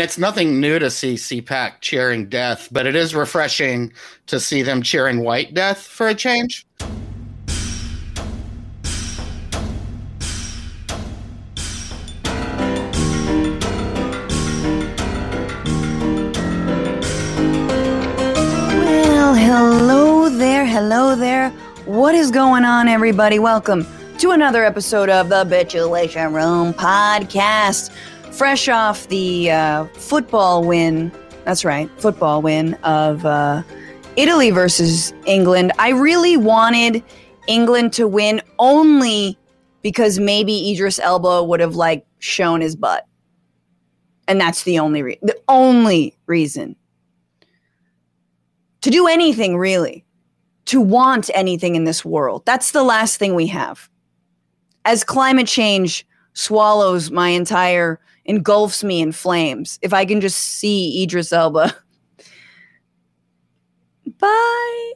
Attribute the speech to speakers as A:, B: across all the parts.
A: It's nothing new to see CPAC cheering death, but it is refreshing to see them cheering white death for a change.
B: Well, hello there, hello there. What is going on, everybody? Welcome to another episode of the Bitchuation Room podcast fresh off the uh, football win. That's right, football win of uh, Italy versus England. I really wanted England to win only because maybe Idris Elba would have like shown his butt, and that's the only re- the only reason to do anything really, to want anything in this world. That's the last thing we have. As climate change swallows my entire engulfs me in flames. If I can just see Idris Elba. Bye.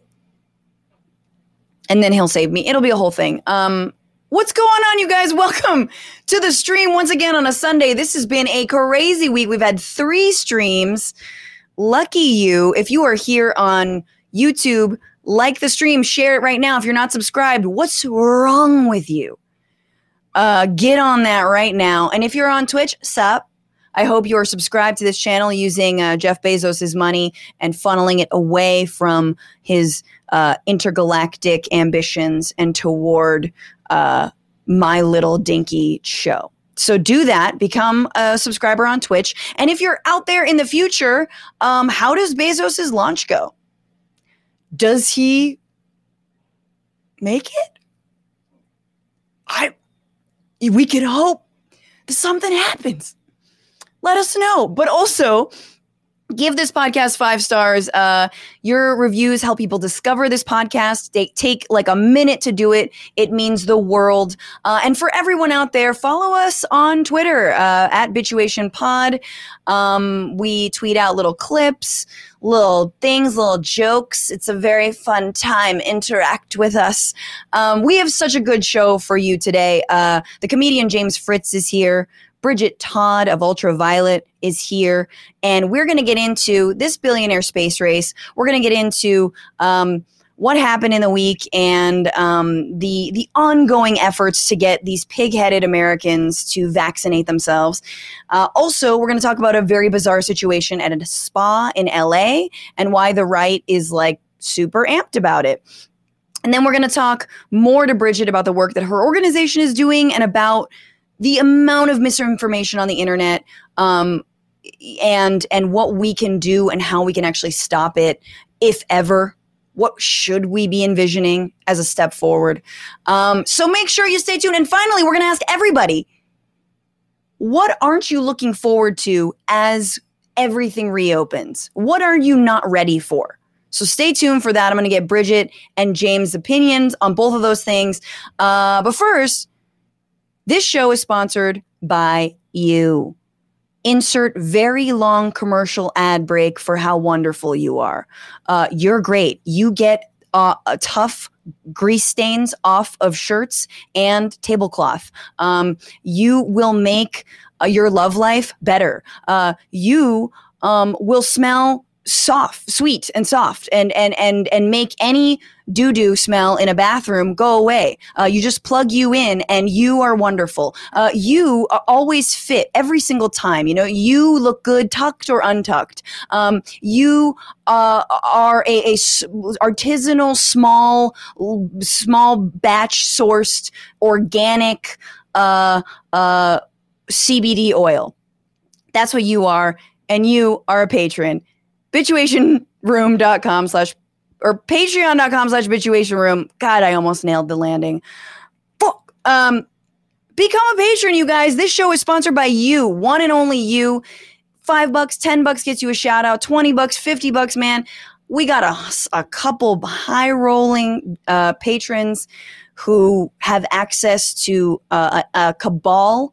B: And then he'll save me. It'll be a whole thing. Um, what's going on, you guys? Welcome to the stream once again on a Sunday. This has been a crazy week. We've had three streams. Lucky you. If you are here on YouTube, like the stream, share it right now. If you're not subscribed, what's wrong with you? Uh, get on that right now. And if you're on Twitch, sup. I hope you are subscribed to this channel using uh, Jeff Bezos' money and funneling it away from his uh, intergalactic ambitions and toward uh, my little dinky show. So do that. Become a subscriber on Twitch. And if you're out there in the future, um, how does Bezos' launch go? Does he make it? We can hope that something happens. Let us know. But also, give this podcast five stars. Uh, your reviews help people discover this podcast. They take like a minute to do it. It means the world. Uh, and for everyone out there, follow us on Twitter uh, at Bitchuation Pod. Um, we tweet out little clips, little things, little jokes. It's a very fun time. Interact with us. Um, we have such a good show for you today. Uh, the comedian James Fritz is here. Bridget Todd of Ultraviolet is here, and we're going to get into this billionaire space race. We're going to get into um, what happened in the week and um, the the ongoing efforts to get these pig-headed Americans to vaccinate themselves. Uh, also, we're going to talk about a very bizarre situation at a spa in LA and why the right is like super amped about it. And then we're going to talk more to Bridget about the work that her organization is doing and about the amount of misinformation on the internet um, and and what we can do and how we can actually stop it if ever what should we be envisioning as a step forward? Um, so make sure you stay tuned. And finally we're going to ask everybody what aren't you looking forward to as everything reopens? What are you not ready for? So stay tuned for that. I'm going to get bridget and james opinions on both of those things. Uh, but first this show is sponsored by you. Insert very long commercial ad break for how wonderful you are. Uh, you're great. You get uh, tough grease stains off of shirts and tablecloth. Um, you will make uh, your love life better. Uh, you um, will smell soft, sweet and soft and and and and make any doo doo smell in a bathroom go away. Uh, you just plug you in and you are wonderful. Uh, you are always fit every single time. You know, you look good tucked or untucked. Um, you uh, are a, a artisanal, small, small batch sourced organic uh, uh, CBD oil. That's what you are. And you are a patron bitchuationroom.com slash or patreon.com slash bitchuationroom. God, I almost nailed the landing. Fuck. Um, become a patron, you guys. This show is sponsored by you, one and only you. Five bucks, ten bucks gets you a shout out. Twenty bucks, fifty bucks, man. We got a, a couple high rolling uh, patrons who have access to uh, a, a cabal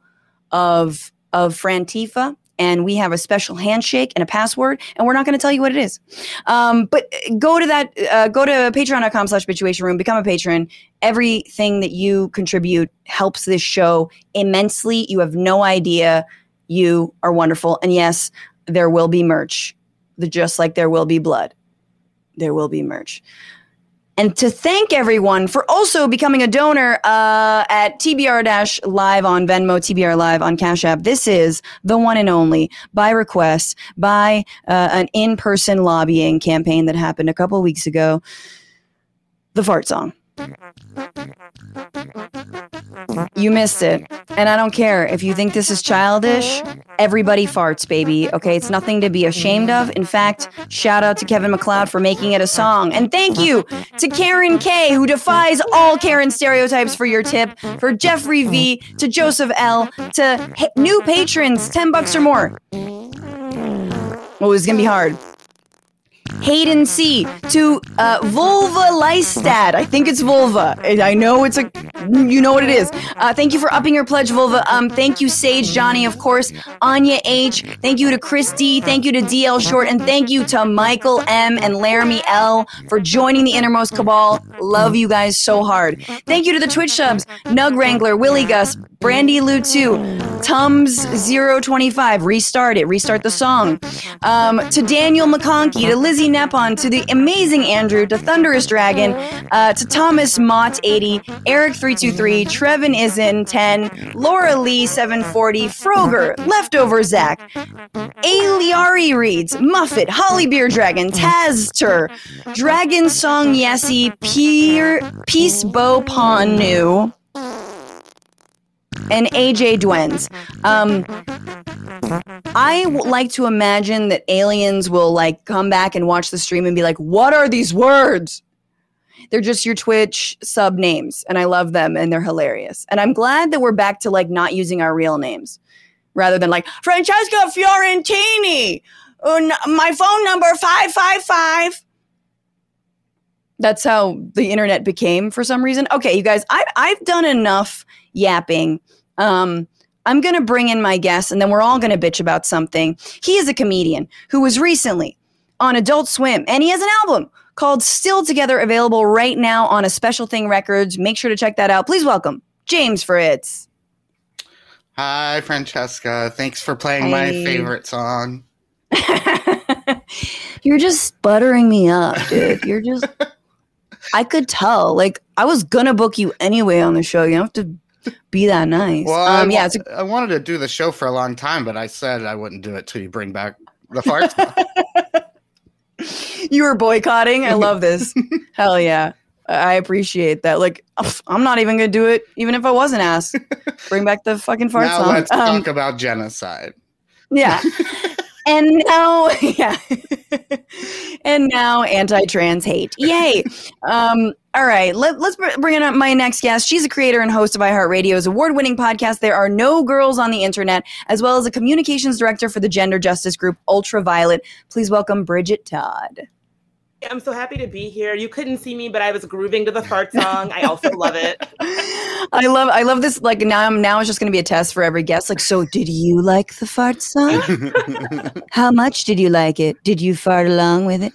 B: of of Frantifa and we have a special handshake and a password, and we're not going to tell you what it is. Um, but go to that, uh, go to patreon.com slash bitchuation room, become a patron. Everything that you contribute helps this show immensely. You have no idea. You are wonderful. And yes, there will be merch. The, just like there will be blood, there will be merch. And to thank everyone for also becoming a donor uh, at TBR Live on Venmo, TBR Live on Cash App. This is the one and only by request, by uh, an in person lobbying campaign that happened a couple weeks ago. The fart song. You missed it. And I don't care if you think this is childish. Everybody farts, baby. Okay, it's nothing to be ashamed of. In fact, shout out to Kevin MacLeod for making it a song. And thank you to Karen K, who defies all Karen stereotypes for your tip, for Jeffrey V, to Joseph L, to new patrons, 10 bucks or more. Oh, it's gonna be hard. Hayden C to uh, Vulva Lystad. I think it's Vulva. And I know it's a, you know what it is. Uh, thank you for upping your pledge, Vulva. Um, thank you, Sage Johnny, of course. Anya H. Thank you to Chris D. Thank you to DL Short. And thank you to Michael M. and Laramie L. for joining the Innermost Cabal. Love you guys so hard. Thank you to the Twitch subs, Nug Wrangler, Willie Gus, Brandy Lou 2, Tums 025, Restart It, Restart the Song. Um, to Daniel McConkey, to Lizzie Nepon, to the amazing Andrew, to Thunderous Dragon, uh, to Thomas Mott 80, Eric 323, Trevin Isin 10, Laura Lee 740, Froger, Leftover Zach, Aliari Reads, Muffet, Holly Beer Dragon, Tazter, Dragon Song Yessie, Pier, Peace Bow Ponu, and AJ Dwens. Um, I like to imagine that aliens will like come back and watch the stream and be like, "What are these words?" They're just your Twitch sub names, and I love them, and they're hilarious. And I'm glad that we're back to like not using our real names, rather than like Francesca Fiorentini, uh, my phone number five five five. That's how the internet became for some reason. Okay, you guys, I've I've done enough yapping. Um, I'm going to bring in my guest and then we're all going to bitch about something. He is a comedian who was recently on Adult Swim and he has an album called Still Together available right now on a Special Thing Records. Make sure to check that out. Please welcome James Fritz.
A: Hi, Francesca. Thanks for playing my favorite song.
B: You're just buttering me up, dude. You're just I could tell. Like I was gonna book you anyway on the show. You don't have to be that nice.
A: Well, I,
B: um,
A: wa-
B: yeah, a
A: I wanted to do the show for a long time, but I said I wouldn't do it till you bring back the fart song.
B: you were boycotting. I love this. Hell yeah. I appreciate that. Like, I'm not even gonna do it, even if I wasn't asked. Bring back the fucking fart
A: now
B: song.
A: let's
B: Um,
A: talk about genocide.
B: yeah. and now, yeah. and now anti-trans hate. Yay. Um, all right, let, let's bring in up my next guest. She's a creator and host of iHeartRadio's award-winning podcast, There Are No Girls on the Internet, as well as a communications director for the gender justice group Ultraviolet. Please welcome Bridget Todd.
C: I'm so happy to be here. You couldn't see me, but I was grooving to the fart song. I also love it.
B: I love I love this like now I'm now it's just gonna be a test for every guest. Like, so did you like the fart song? How much did you like it? Did you fart along with it?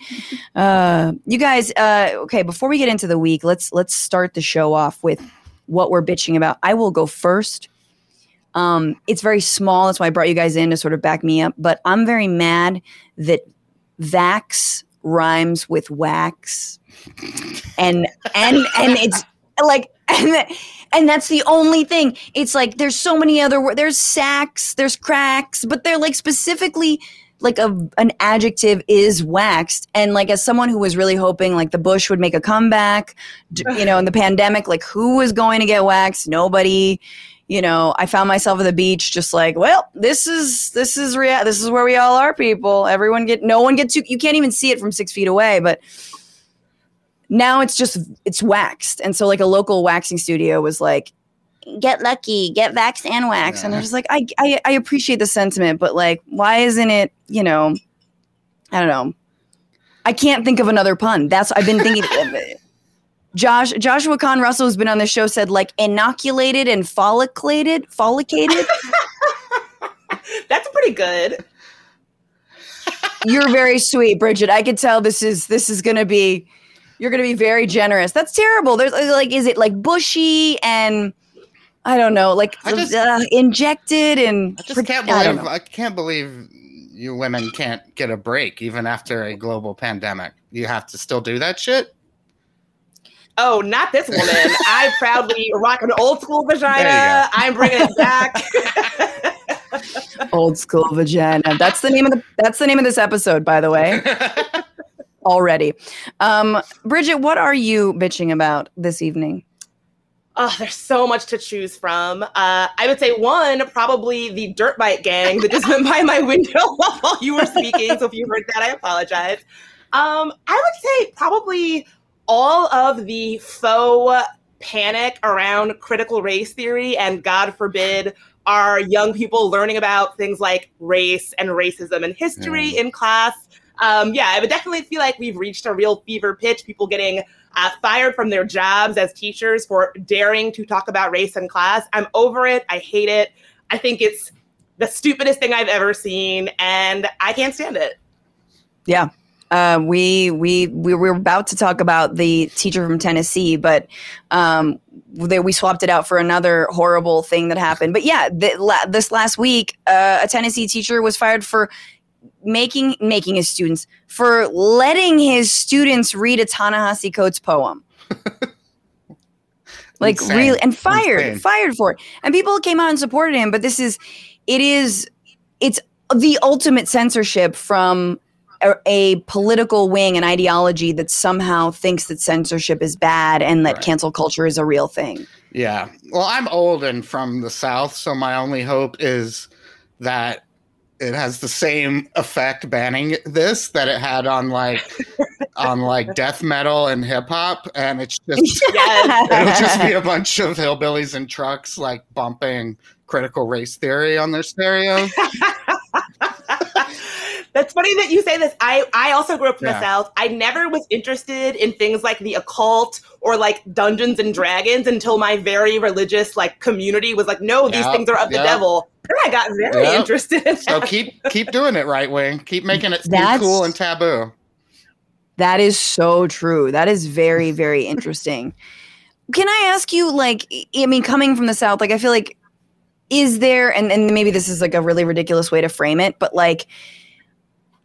B: Uh you guys, uh okay, before we get into the week, let's let's start the show off with what we're bitching about. I will go first. Um, it's very small, that's why I brought you guys in to sort of back me up. But I'm very mad that Vax rhymes with wax. And and and it's like and and that's the only thing. It's like there's so many other words. There's sacks, there's cracks, but they're like specifically like a an adjective is waxed. And like as someone who was really hoping like the Bush would make a comeback, you know, in the pandemic, like who was going to get waxed? Nobody. You know, I found myself at the beach, just like, well, this is this is rea- this is where we all are, people. Everyone get no one gets you. You can't even see it from six feet away, but now it's just it's waxed and so like a local waxing studio was like get lucky get vaxxed and wax and i was like I, I i appreciate the sentiment but like why isn't it you know i don't know i can't think of another pun that's i've been thinking of it. Josh joshua Kahn russell who's been on the show said like inoculated and folliculated follicated
C: That's pretty good.
B: you're very sweet bridget i could tell this is this is gonna be you're gonna be very generous that's terrible there's uh, like is it like bushy and i don't know like
A: I just-
B: uh, injected and
A: I just can't believe
B: know.
A: I can't believe you women can't get a break even after a global pandemic. You have to still do that shit.
C: Oh, not this woman. I proudly rock an old school vagina. I'm bringing it back.
B: Old school vagina. That's the name of the that's the name of this episode, by the way. Already. Um, Bridget, what are you bitching about this evening?
C: Oh, there's so much to choose from. Uh, I would say one, probably the dirt bike gang that just went by my window while you were speaking. So if you heard that, I apologize. Um, I would say probably all of the faux panic around critical race theory and God forbid our young people learning about things like race and racism and history
A: Mm.
C: in class. Um, yeah, I would definitely feel like we've reached a real fever pitch. People getting uh, fired from their jobs as teachers for daring to talk about race in class. I'm over it. I hate it. I think it's the stupidest thing I've ever seen, and I can't stand it.
B: Yeah. Uh, we we we were about to talk about the teacher from Tennessee, but um, they, we swapped it out for another horrible thing that happened. But yeah, th- la- this last week, uh, a Tennessee teacher was fired for making making his students for letting his students read a Ta-Nehisi Coates poem. like
A: Insane.
B: really, and fired
A: Insane.
B: fired for it. And people came out and supported him. But this is it is it's the ultimate censorship from a, a political wing and ideology that somehow thinks that censorship is bad and that
A: Right.
B: cancel culture is a real thing.
A: Yeah. Well, I'm old and from the South, so my only hope is that it has the same effect banning this that it had on like on like death metal and hip hop, and it's just
C: Yes.
A: it'll just be a bunch of hillbillies in trucks like bumping critical race theory on their stereo.
C: That's funny that you say this. I, I also grew up in
A: Yeah.
C: the South. I never was interested in things like the occult or like Dungeons and Dragons until my very religious like community was like, no, these
A: Yep,
C: things are of the devil. Then I got very
A: Yep.
C: interested in
A: So keep keep doing it, right wing. Keep making it seem cool and taboo.
B: That is so true. That is very, very interesting. Can I ask you, like, I mean, coming from the South, like, I feel like, is there, and, and maybe this is like a really ridiculous way to frame it, but like,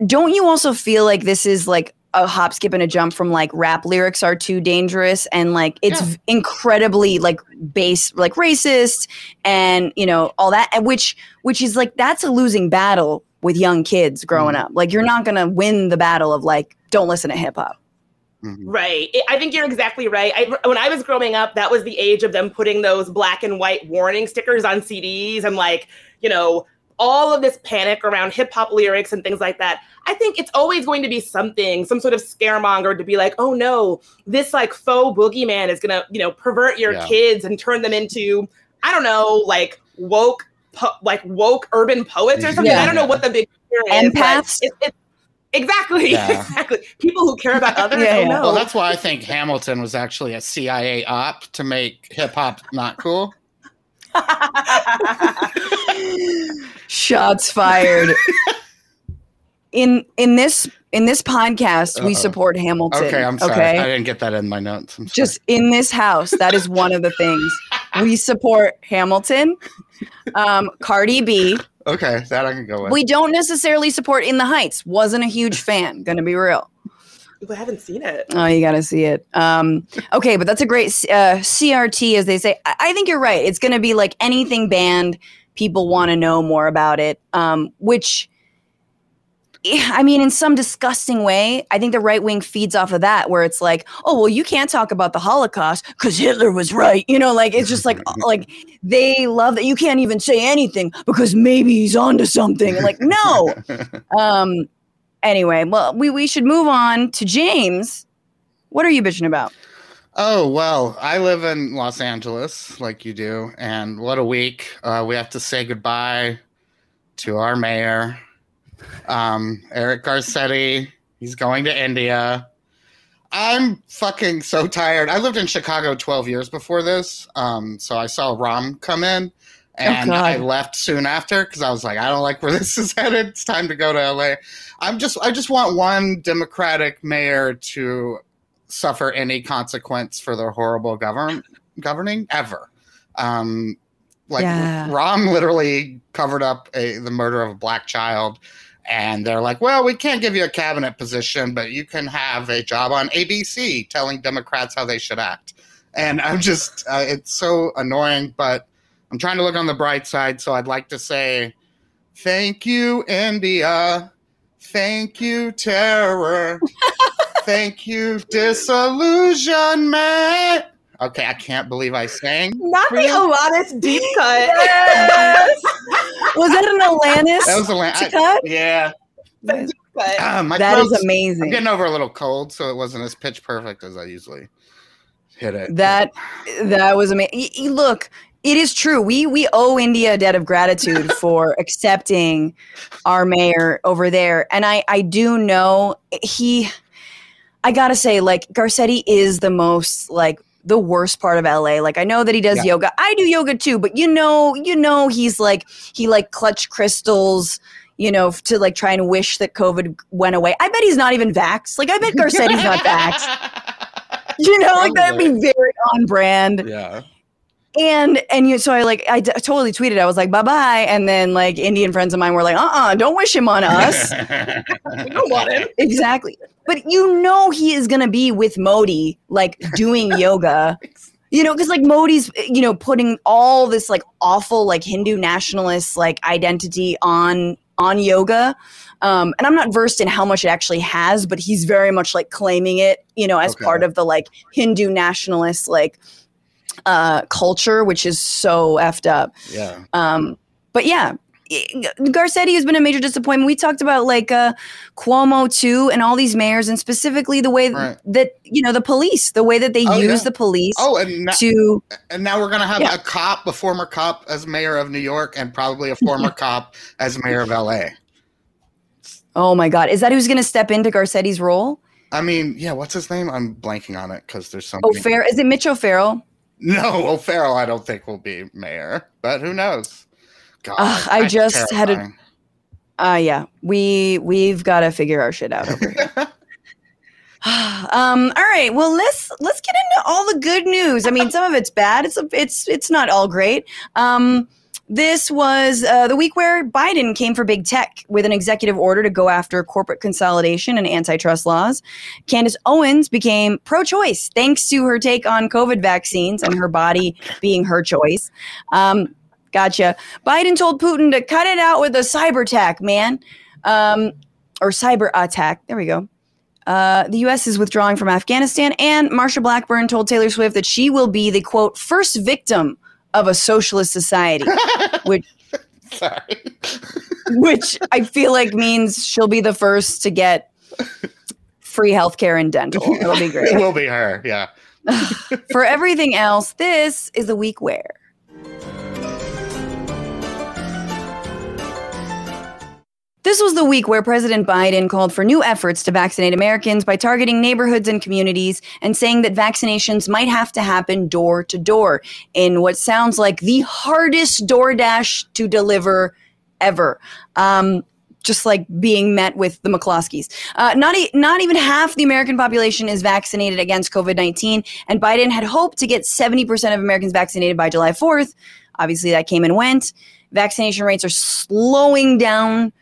B: don't you also feel like this is like a hop, skip, and a jump from like rap lyrics are too dangerous and like it's
A: Yeah.
B: incredibly like base, like racist and, you know, all that, and which, which is like, that's a losing battle with young kids growing up. Like, you're not going to win the battle of like, don't listen to hip hop.
A: Mhm.
C: Right. I- I think you're exactly right. I, when I was growing up, that was the age of them putting those black and white warning stickers on CDs and like, you know, all of this panic around hip hop lyrics and things like that. I think it's always going to be something, some sort of scaremonger to be like, oh no, this like faux boogeyman is gonna, you know, pervert your
A: Yeah.
C: kids and turn them into, I don't know, like woke, po- like woke urban poets or something.
B: Yeah.
C: I don't know what the big fear is,
B: Empaths?
C: It, it, exactly,
A: Yeah.
C: exactly. People who care about others.
B: Yeah, yeah.
A: Well, that's why I think Hamilton was actually a CIA op to make hip hop not cool.
B: Shots fired. in in this in this podcast, we
A: Uh-oh.
B: support Hamilton.
A: Okay, I'm sorry.
B: Okay?
A: I didn't get that in my notes. I'm sorry.
B: Just in this house, that is one of the things we support. Hamilton, um, Cardi B.
A: okay, that I can go with.
B: We don't necessarily support In the Heights. Wasn't a huge fan. Gonna be real.
C: I haven't seen it.
B: Oh, you got to see it. Um, okay, but that's a great uh, CRT, as they say. I, I think you're right. It's going to be like anything banned. People want to know more about it, um, which, eh, I mean, in some disgusting way, I think the right wing feeds off of that, where it's like, oh, well, you can't talk about the Holocaust because Hitler was right. You know, like it's just like, like they love that you can't even say anything because maybe he's onto something. Like, no. Um, anyway, well, we, we should move on to James. What are you bitching about?
A: Oh, well, I live in Los Angeles like you do. And what a week. Uh, we have to say goodbye to our mayor, um, Eric Garcetti. He's going to India. I'm fucking so tired. I lived in Chicago 12 years before this. Um, so I saw Rahm come in and
B: God.
A: I left soon after because I was like, I don't like where this is headed. It's time to go to LA. I'm just I just want one Democratic mayor to suffer any consequence for their horrible govern governing ever. Um, like
B: Yeah.
A: Rahm literally covered up a, the murder of a black child, and they're like, "Well, we can't give you a cabinet position, but you can have a job on ABC telling Democrats how they should act." And I'm just, uh, it's so annoying, but I'm trying to look on the bright side. So I'd like to say, thank you, India. Thank you, terror. thank you, disillusionment. Okay, I can't believe I sang.
C: Not the
A: Really?
C: Alanis deep cut.
B: Yes. Was that an Alanis?
A: That was the la- I-
B: cut?
A: yeah.
C: But
A: Ah, my
B: That is
A: throat's- I'm
B: amazing.
A: getting over a little cold, so it wasn't as pitch perfect as I usually hit it.
B: That that was amazing. Look, it is true. We we owe India a debt of gratitude for accepting our mayor over there, and I I do know he. I gotta say, like Garcetti is the most like the worst part of LA. Like I know that he does
A: Yeah.
B: yoga. I do yoga too, but you know, you know, he's like he like clutch crystals. You know, to like try and wish that COVID went away. I bet he's not even vaxxed. Like I bet Garcetti's not vaxxed. You know, like that'd be very on brand.
A: yeah.
B: And and you so I like I d- totally tweeted I was like bye bye and then like Indian friends of mine were like uh uh-uh, uh, do not wish him on us.
C: We don't want him.
B: exactly. But you know he is gonna be with Modi like doing yoga. You know because like Modi's you know putting all this like awful like Hindu nationalist like identity on on yoga. Um and I'm not versed in how much it actually has but he's very much like claiming it you know as
A: Okay.
B: part of the like Hindu nationalist like uh culture which is so effed up
A: yeah.
B: um, but yeah, Garcetti has been a major disappointment. We talked about like uh, Cuomo too, and all these mayors, and specifically the way
A: Right.
B: that you know the police, the way that they
A: Oh,
B: use
A: yeah.
B: the police
A: Oh, and now,
B: to.
A: and now we're gonna have
B: Yeah.
A: a cop, a former cop, as mayor of New York, and probably a former cop as mayor of LA.
B: Oh my God, is that who's going to step into Garcetti's role?
A: I mean, yeah. What's his name? I'm blanking on it because there's something.
B: Oh, Fair. Is it Mitch O'Farrell?
A: No, O'Farrell. I don't think will be mayor, but who knows? God,
B: I just had a-. Uh yeah, we we've got to figure our shit out over here. um all right well let's let's get into all the good news i mean some of it's bad it's it's it's not all great um this was uh, the week where Biden came for big tech with an executive order to go after corporate consolidation and antitrust laws. Candace Owens became pro choice thanks to her take on COVID vaccines and her body being her choice. Um, gotcha. Biden told Putin to cut it out with a cyber attack, man. Um, or cyber attack. There we go. Uh, the U.S. is withdrawing from Afghanistan, and Marsha Blackburn told Taylor Swift that she will be the quote first victim of a socialist society, which
A: Sorry.
B: which I feel like means she'll be the first to get free healthcare and dental. It'll be great.
A: It will be her. Yeah.
B: For everything else, this is the week where. This was the week where President Biden called for new efforts to vaccinate Americans by targeting neighborhoods and communities and saying that vaccinations might have to happen door to door in what sounds like the hardest DoorDash to deliver ever. Um, just like being met with the McCloskeys. Uh, not, e- not even half the American population is vaccinated against COVID 19, and Biden had hoped to get 70% of Americans vaccinated by July 4th. Obviously, that came and went. Vaccination rates are slowing down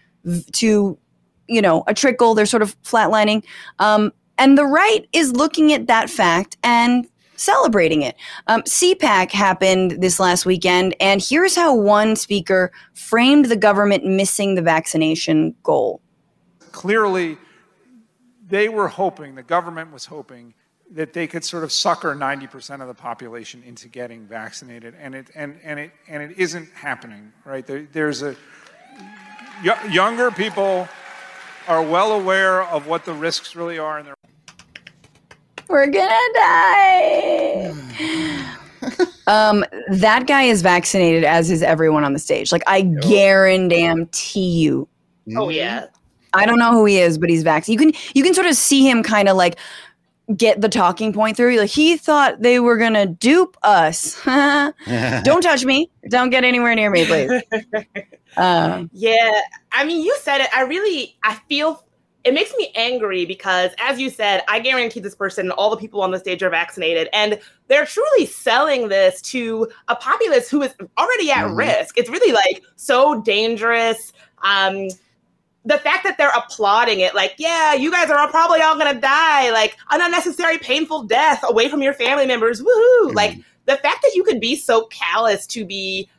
B: to, you know, a trickle. They're sort of flatlining. Um, and the right is looking at that fact and celebrating it. Um, CPAC happened this last weekend, and here's how one speaker framed the government missing the vaccination goal.
D: clearly they were hoping, the government was hoping, that they could sort of sucker 90% of the population into getting vaccinated, and it and and it and it isn't happening, right? There, there's a y- younger people are well aware of what the risks really are, and they're
B: We're gonna die. um, that guy is vaccinated, as is everyone on the stage. Like I guarantee you.
C: Oh yeah.
B: I don't know who he is, but he's vaccinated. You can you can sort of see him kind of like get the talking point through. Like he thought they were gonna dupe us. don't touch me. Don't get anywhere near me, please. Uh,
C: Yeah, I mean, you said it. I really, I feel it makes me angry because, as you said, I guarantee this person and all the people on the stage are vaccinated, and they're truly selling this to a populace who is already at
A: Mhm.
C: risk. It's really like so dangerous. Um, the fact that they're applauding it, like, yeah, you guys are all probably all gonna die, like an unnecessary, painful death away from your family members, woohoo!
A: Mm-hmm.
C: Like the fact that you could be so callous to be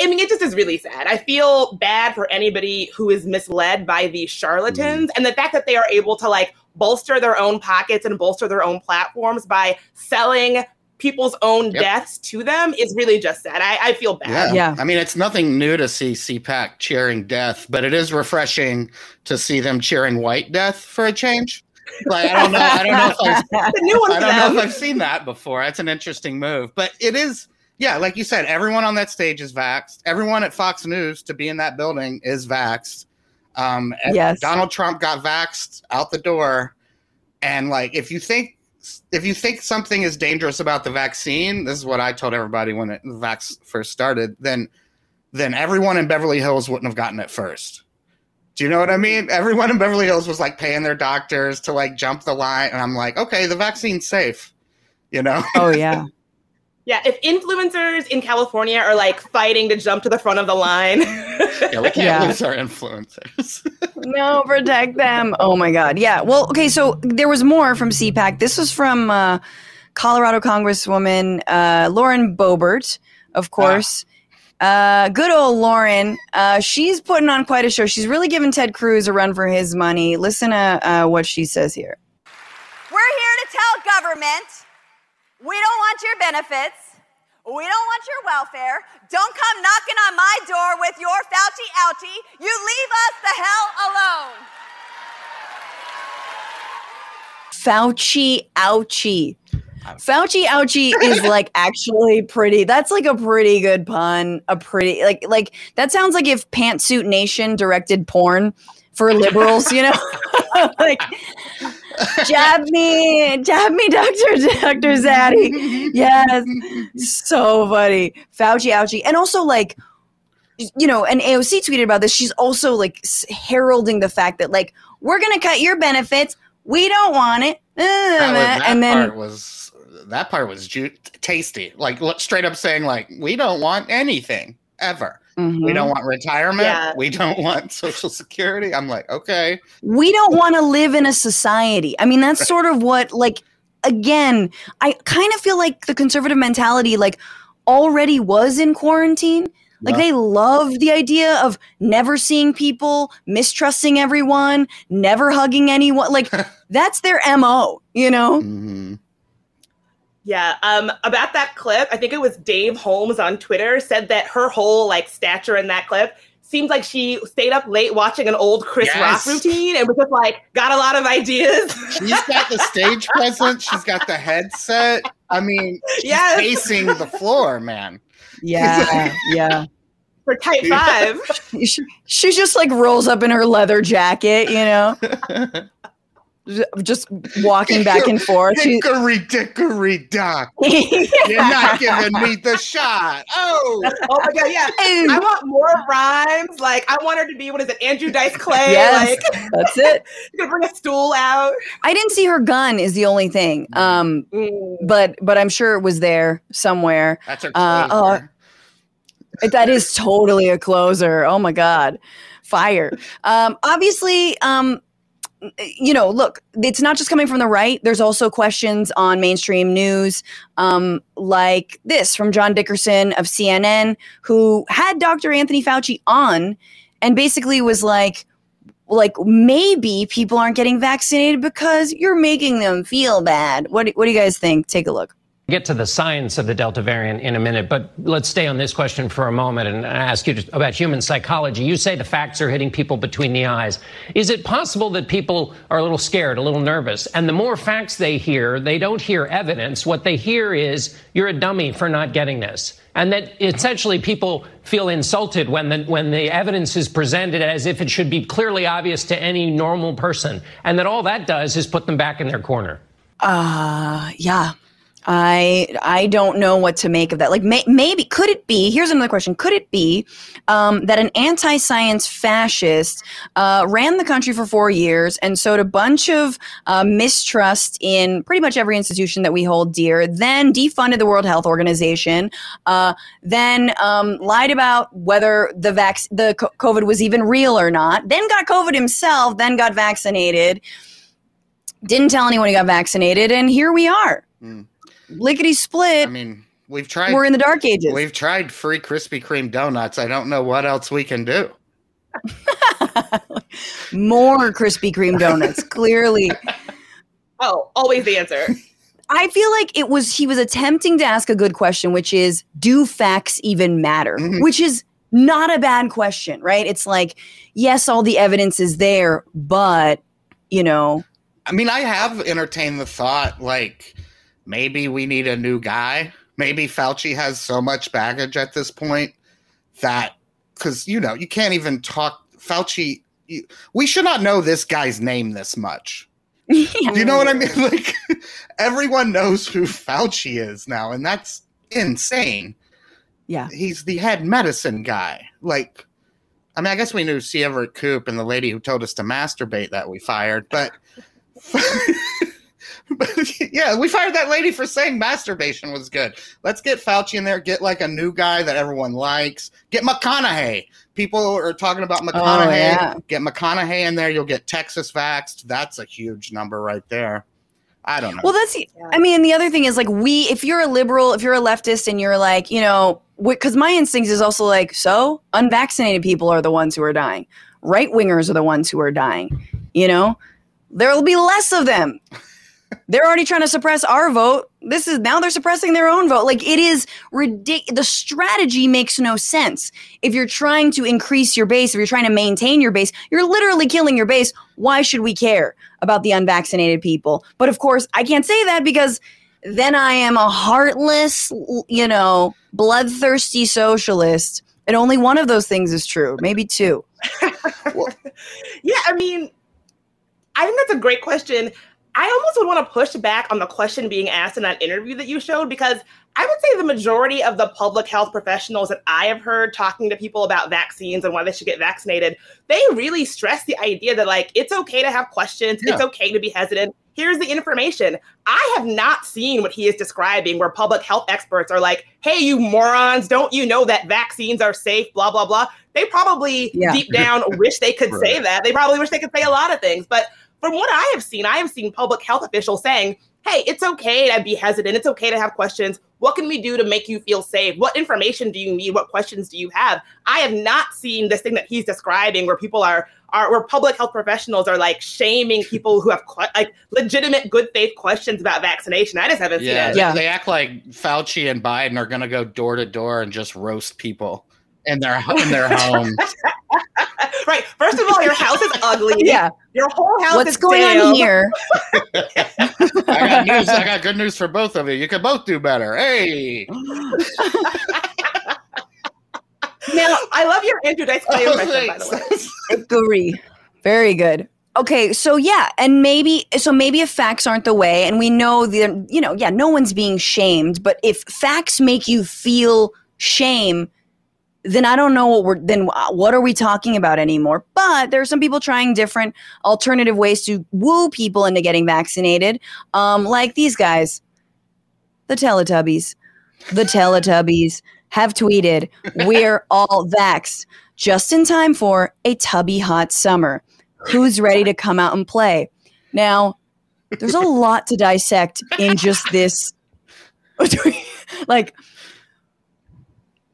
C: I mean, it just is really sad. I feel bad for anybody who is misled by these charlatans, and the fact that they are able to like bolster their own pockets and bolster their own platforms by selling people's own
A: Yep.
C: deaths to them is really just sad. I, I feel bad.
A: Yeah.
B: Yeah.
A: I mean, it's nothing new to see CPAC cheering death, but it is refreshing to see them cheering white death for a change. Like, I don't know. I don't know if I've
C: new one
A: I don't know if I've seen that before. That's an interesting move, but it is. Yeah, like you said, everyone on that stage is vaxxed. Everyone at Fox News to be in that building is vaxxed. Um,
B: Yes.
A: Donald Trump got vaxxed out the door, and like if you think if you think something is dangerous about the vaccine, this is what I told everybody when it, the vax first started. Then, then everyone in Beverly Hills wouldn't have gotten it first. Do you know what I mean? Everyone in Beverly Hills was like paying their doctors to like jump the line, and I'm like, okay, the vaccine's safe. You know,
B: oh yeah.
C: Yeah, if influencers in California are like fighting to jump to the front of the line,
A: yeah, we can't
B: Yeah.
A: lose our influencers.
B: No, protect them. Oh my God. Yeah. Well, okay. So there was more from CPAC. This was from uh, Colorado Congresswoman uh, Lauren Boebert, of course. Uh, good old Lauren. Uh, she's putting on quite a show. She's really giving Ted Cruz a run for his money. Listen to uh, what she says here.
E: We're here to tell government we don't want your benefits. We don't want your welfare. Don't come knocking on my door with your Fauci ouchie. You leave us the hell alone.
B: Fauci ouchie. Fauci ouchie is like actually pretty. That's like a pretty good pun. A pretty like like that sounds like if Pantsuit Nation directed porn for liberals, you know? like jab me, jab me, Doctor Doctor Zaddy. Yes, so funny. Fauci ouchie, and also like you know, and AOC tweeted about this. She's also like heralding the fact that like we're gonna cut your benefits. We don't want it. Uh,
A: that, was, that
B: and then
A: part was that part was ju- tasty. Like straight up saying like we don't want anything ever. We
B: Mhm.
A: don't want retirement.
C: Yeah.
A: We don't want social security. I'm like, okay.
B: we don't want to live in a society. I mean, that's sort of what, like, again, I kind of feel like the conservative mentality, like, already was in quarantine. Like, they love the idea of never seeing people, mistrusting everyone, never hugging anyone. Like, that's their MO, you know?
A: Mhm.
C: Yeah, um, about that clip, I think it was Dave Holmes on Twitter said that her whole like stature in that clip seems like she stayed up late watching an old Chris
A: Yes.
C: Rock routine and was just like got a lot of ideas.
A: She's got the stage presence. She's got the headset. I mean, she's
C: Yes.
A: pacing the floor, man.
B: Yeah, yeah.
C: for Type Five.
B: She, she just like rolls up in her leather jacket, you know, just walking back and forth. She-
A: Dickory dickory dock. You're not giving me the shot. Oh,
C: oh my god, yeah. I want more rhymes. Like I want her to be what is it, Andrew Dice Clay?
B: Yes.
C: Like
B: That's it.
C: you could bring a stool out.
B: I didn't see her gun is the only thing. Um,
C: Mm.
B: but but I'm sure it was there somewhere.
A: that's her.
B: Uh,
A: closer.
B: That is totally a closer. Oh my god, fire. Um, obviously, um, you know, look, it's not just coming from the right. There's also questions on mainstream news, um, like this from John Dickerson of CNN, who had Dr. Anthony Fauci on, and basically was like. Like maybe people aren't getting vaccinated because you're making them feel bad. What what do you guys think? Take a look.
F: Get to the science of the Delta variant in a minute, but let's stay on this question for a moment and ask you about human psychology. You say the facts are hitting people between the eyes. Is it possible that people are a little scared, a little nervous, and the more facts they hear, they don't hear evidence. What they hear is you're a dummy for not getting this. And that essentially people feel insulted when the, when the evidence is presented as if it should be clearly obvious to any normal person. And that all that does is put them back in their corner.
B: Uh, yeah. I I don't know what to make of that. Like may, maybe could it be? Here's another question: Could it be um, that an anti-science fascist uh, ran the country for four years and sowed a bunch of uh, mistrust in pretty much every institution that we hold dear? Then defunded the World Health Organization, uh, then um, lied about whether the vac- the COVID was even real or not. Then got COVID himself. Then got vaccinated. Didn't tell anyone he got vaccinated, and here we are. Mm lickety split.
A: I mean, we've tried.
B: We're in the dark ages.
A: We've tried free Krispy Kreme donuts. I don't know what else we can do.
B: More Krispy Kreme donuts, clearly.
C: Oh, always the answer.
B: I feel like it was he was attempting to ask a good question, which is, do facts even matter? Mm-hmm. Which is not a bad question, right? It's like, yes, all the evidence is there, but you know.
A: I mean, I have entertained the thought, like, maybe we need a new guy. Maybe Fauci has so much baggage at this point that because you know you can't even talk Fauci. You, we should not know this guy's name this much. Yeah. Do you know what I mean? Like everyone knows who Fauci is now, and that's insane.
B: Yeah,
A: he's the head medicine guy. Like, I mean, I guess we knew C. Everett Koop and the lady who told us to masturbate that we fired, but yeah, we fired that lady for saying masturbation was good. Let's get Fauci in there. Get like a new guy that everyone likes. Get McConaughey. People are talking about oh, McConaughey. Oh, yeah. Get McConaughey in there. You'll get Texas vaxxed. That's a huge number right there. I don't know.
B: Well, that's. I mean, the other thing is like we. If you're a liberal, if you're a leftist, and you're like, you know, because my instinct is also like, so unvaccinated people are the ones who are dying. Right wingers are the ones who are dying. You know, there will be less of them they're already trying to suppress our vote. This is now they're suppressing their own vote. Like it is ridiculous. The strategy makes no sense. If you're trying to increase your base, if you're trying to maintain your base, you're literally killing your base. Why should we care about the unvaccinated people? But of course, I can't say that because then I am a heartless, you know, bloodthirsty socialist. And only one of those things is true, maybe two.
C: well, yeah, I mean, I think that's a great question. I almost would want to push back on the question being asked in that interview that you showed because I would say the majority of the public health professionals that I have heard talking to people about vaccines and why they should get vaccinated, they really stress the idea that like it's okay to have questions, yeah. it's okay to be hesitant. Here's the information. I have not seen what he is describing where public health experts are like, "Hey you morons, don't you know that vaccines are safe, blah blah blah." They probably yeah. deep down wish they could right. say that. They probably wish they could say a lot of things, but from what I have seen, I have seen public health officials saying, hey, it's okay to be hesitant. It's okay to have questions. What can we do to make you feel safe? What information do you need? What questions do you have? I have not seen this thing that he's describing where people are are where public health professionals are like shaming people who have like legitimate good faith questions about vaccination. I just haven't
A: yeah,
C: seen it.
A: Yeah, they act like Fauci and Biden are going to go door to door and just roast people in their in their homes.
C: right. First of all, your house is ugly.
B: Yeah.
C: Your whole house is.
B: What's going on here?
A: I got news. I got good news for both of you. You can both do better. Hey.
C: now, I love your Andrew Dice Clay oh, by the way.
B: Agree. Very good. Okay, so yeah, and maybe so maybe if facts aren't the way, and we know the you know yeah, no one's being shamed, but if facts make you feel shame, then I don't know what we're then what are we talking about anymore? But there are some people trying different alternative ways to woo people into getting vaccinated, um, like these guys, the Teletubbies. The Teletubbies have tweeted, "We're all vaxxed just in time for a tubby hot summer. Who's ready to come out and play?" Now, there's a lot to dissect in just this. like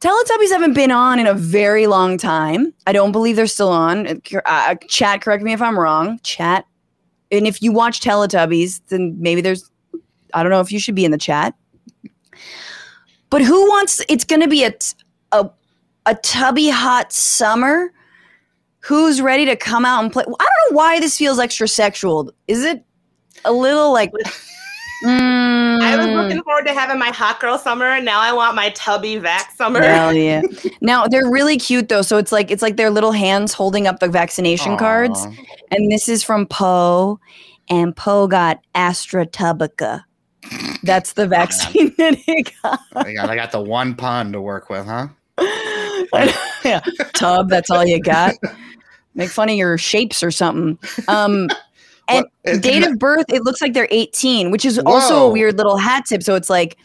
B: Teletubbies haven't been on in a very long time. I don't believe they're still on. Uh, uh, chat, correct me if I'm wrong. Chat. And if you watch Teletubbies, then maybe there's, I don't know if you should be in the chat. But who wants, it's going to be a, a, a tubby hot summer. Who's ready to come out and play? I don't know why this feels extra sexual. Is it a little like.
C: Mm. I was looking forward to having my hot girl summer. And now I want my tubby vac summer.
B: Hell yeah! now they're really cute though. So it's like it's like their little hands holding up the vaccination Aww. cards, and this is from Po, and Po got Astra Tubica. That's the vaccine that he got.
A: I got, they got the one pun to work with, huh?
B: yeah, tub. That's all you got. Make fun of your shapes or something. Um, and
A: Well,
B: date of birth, it looks like they're 18, which is also a weird little hat tip. So it's like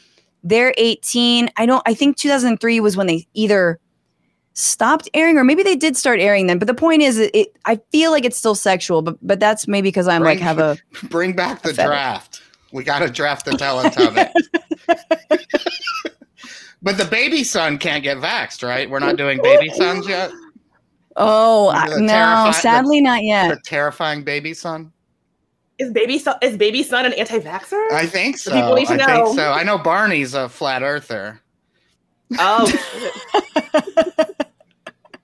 B: they're 18. I don't. I think 2003 was when they either stopped airing or maybe they did start airing then But the point is, it, it I feel like it's still sexual. But but that's maybe because I'm like have a
A: Bring back the draft. We got to draft the Teletubbies. but the baby son can't get vaxxed, right? We're not doing baby sons yet.
B: oh
A: Remember
B: I-
A: the
B: no,
A: terrifi- the-
B: sadly not yet.
A: The terrifying baby son.
C: Is baby son is baby son an anti-vaxxer?
A: I think so.
C: people need to
A: I
C: know.
A: think so. I know Barney's a flat earther.
C: oh,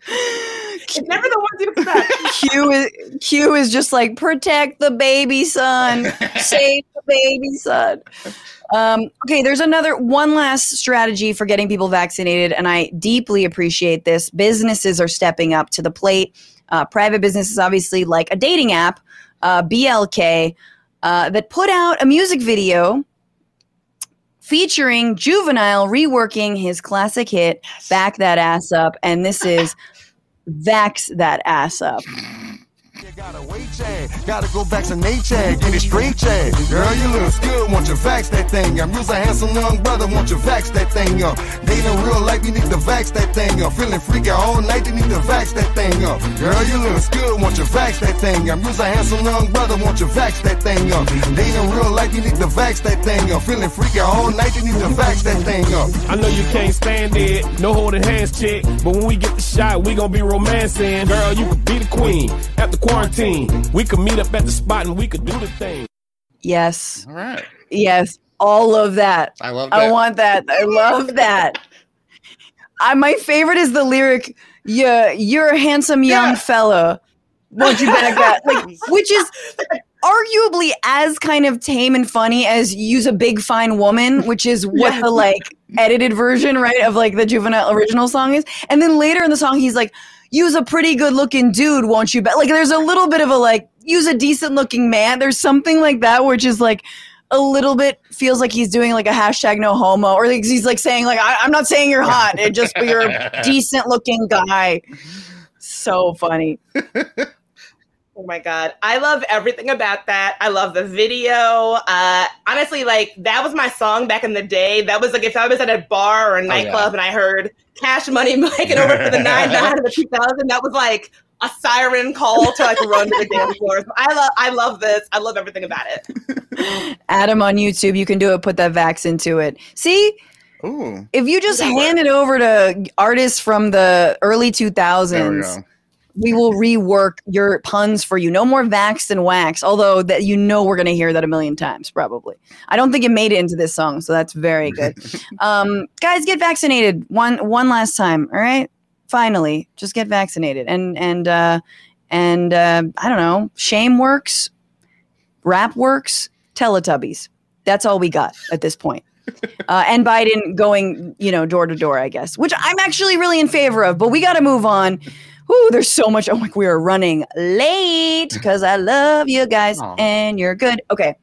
C: it's never the ones you expect.
B: Q is Q is just like protect the baby son, save the baby son. Um, okay, there's another one last strategy for getting people vaccinated, and I deeply appreciate this. Businesses are stepping up to the plate. Uh, private businesses, obviously, like a dating app, uh, BLK, uh, that put out a music video featuring Juvenile reworking his classic hit "Back That Ass Up," and this is "Vax That Ass Up."
G: Gotta wait, Chad. Gotta go vaccinate, Chad. Get it straight, Chad. Girl, you look good. Want you vax that thing up. You's a handsome young brother. Want you vax that thing up. Dating real life, you need to vax that thing up. Feeling freaky all night, you need to vax that thing up. Girl, you look good. Want you vax that thing up. You's a handsome young brother. Want you vax that thing up. Dating real life, you need to vax that thing up. Feeling freaky all night, you need to vax that thing up.
H: I know you can't stand it, no holding hands, chick. But when we get the shot, we gon' be romancing. Girl, you could be the queen at the quarantine. We could meet up at the spot and we could do the thing.
B: Yes,
A: All right.
B: yes, all of that.
A: I love
B: I want that. I love that. I, my favorite is the lyric, "Yeah, you're a handsome young
A: Yeah.
B: fella. Won't you better get like?" Which is arguably as kind of tame and funny as "Use a big fine woman," which is what the like edited version, right, of like the juvenile original song is. And then later in the song, he's like, "Use a pretty good looking dude, won't you But Like, there's a little bit of a like, "Use a decent looking man." There's something like that, which is like a little bit feels like he's doing like a hashtag no homo, or like he's like saying like I, I'm not saying you're hot, it just but you're a decent looking guy. So funny.
C: Oh my god, I love everything about that. I love the video. Uh, honestly, like that was my song back in the day. That was like if I was at a bar or a nightclub and I heard Cash Money making over for the nine nine of the two thousand, that was like a siren call to like run to the dance floor. So I love, I love this. I love everything about it.
B: Adam on YouTube, you can do it. Put that vax into it. See,
A: Ooh.
B: if you just
C: That
B: hand it over to artists from the early
A: There
B: 2000s,
A: go.
B: We will rework your puns for you. No more vax and wax, although that you know we're going to hear that a million times probably. I don't think it made it into this song, so that's very good. um, guys, get vaccinated one one last time, all right? Finally, just get vaccinated. And and uh and uh I don't know, shame works, rap works, Teletubbies. That's all we got at this point. Uh, and Biden going, you know, door to door, I guess, which I'm actually really in favor of. But we got to move on. Ooh, there's so much. Oh my, we are running late because I love you guys
A: Aw.
B: and you're good. Okay.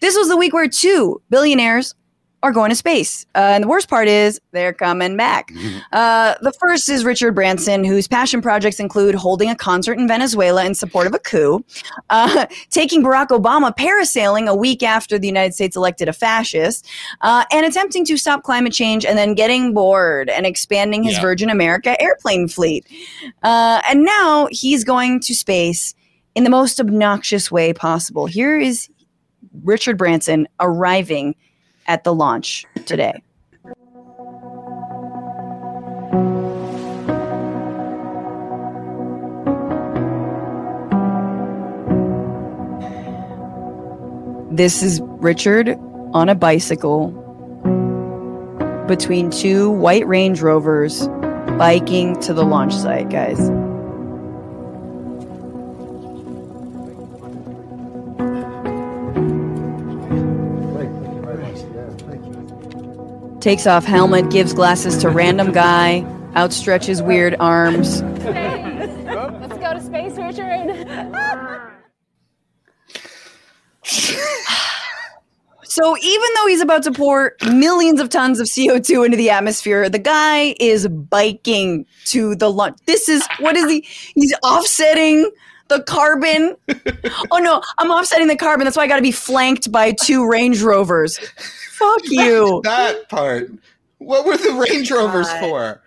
B: This was the week where two billionaires are going to space. Uh, and the worst part is they're coming back. Uh, the first is Richard Branson, whose passion projects include holding a concert in Venezuela in support of a coup, uh, taking Barack Obama parasailing a week after the United States elected a fascist, uh, and attempting to stop climate change and then getting bored and expanding his
A: Yeah.
B: Virgin America airplane fleet. Uh, and now he's going to space in the most obnoxious way possible. Here is Richard Branson arriving at the launch today. This is Richard on a bicycle between two white Range Rovers biking to the launch site, guys. Takes off helmet, gives glasses to random guy, outstretches weird arms.
I: Let's go to space, Richard.
B: So even though he's about to pour millions of tons of CO2 into the atmosphere, the guy is biking to the lunch. This is what is he? He's offsetting the carbon. oh no, I'm offsetting the carbon. That's why I got to be flanked by two Range Rovers. Fuck you.
A: that part. What were the Range Rovers
C: God.
A: for?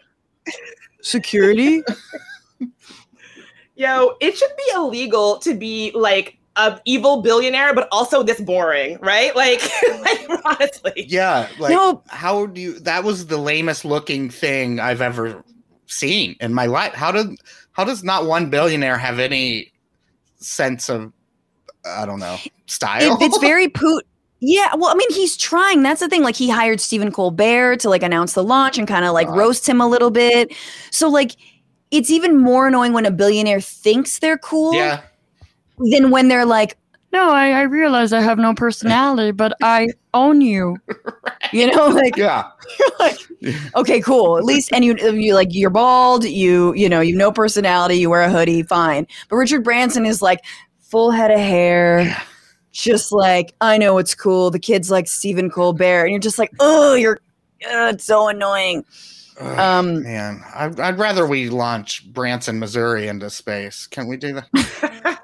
B: Security?
C: Yo, it should be illegal to be like a evil billionaire, but also this boring, right? Like, like honestly.
A: Yeah, like
B: No.
A: how do you? That was the lamest looking thing I've ever seen in my life. How did? How does not one billionaire have any sense of? I don't know style.
B: It, it's very poot. Yeah, well, I mean, he's trying. That's the thing. Like, he hired Stephen Colbert to like announce the launch and kind of like
A: Wow.
B: roast him a little bit. So, like, it's even more annoying when a billionaire thinks they're cool
A: yeah.
B: than when they're like, "No, I, I realize I have no personality, but I own you." You know, like,
A: Yeah.
B: like, okay, cool. At least, and you, you like, you're bald. You, you know, you have no personality. You wear a hoodie, fine. But Richard Branson is like full head of hair, just like I know it's cool. The kid's like Stephen Colbert, and you're just like, oh, you're, uh, it's so annoying. Um,
A: man, I'd, I'd rather we launch Branson, Missouri into space. Can we do that?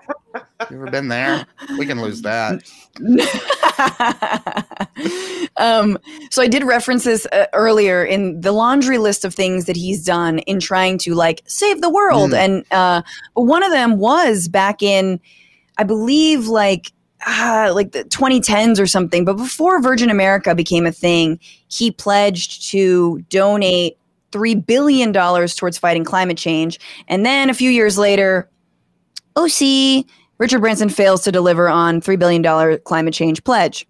A: you ever been there? We can lose that.
B: um, so I did reference this uh, earlier in the laundry list of things that he's done in trying to like save the world,
A: Mm.
B: and uh, one of them was back in, I believe, like. Uh, like the 2010s or something, but before Virgin America became a thing, he pledged to donate $3 billion towards fighting climate change. And then a few years later, OC, Richard Branson fails to deliver on $3 billion climate change pledge.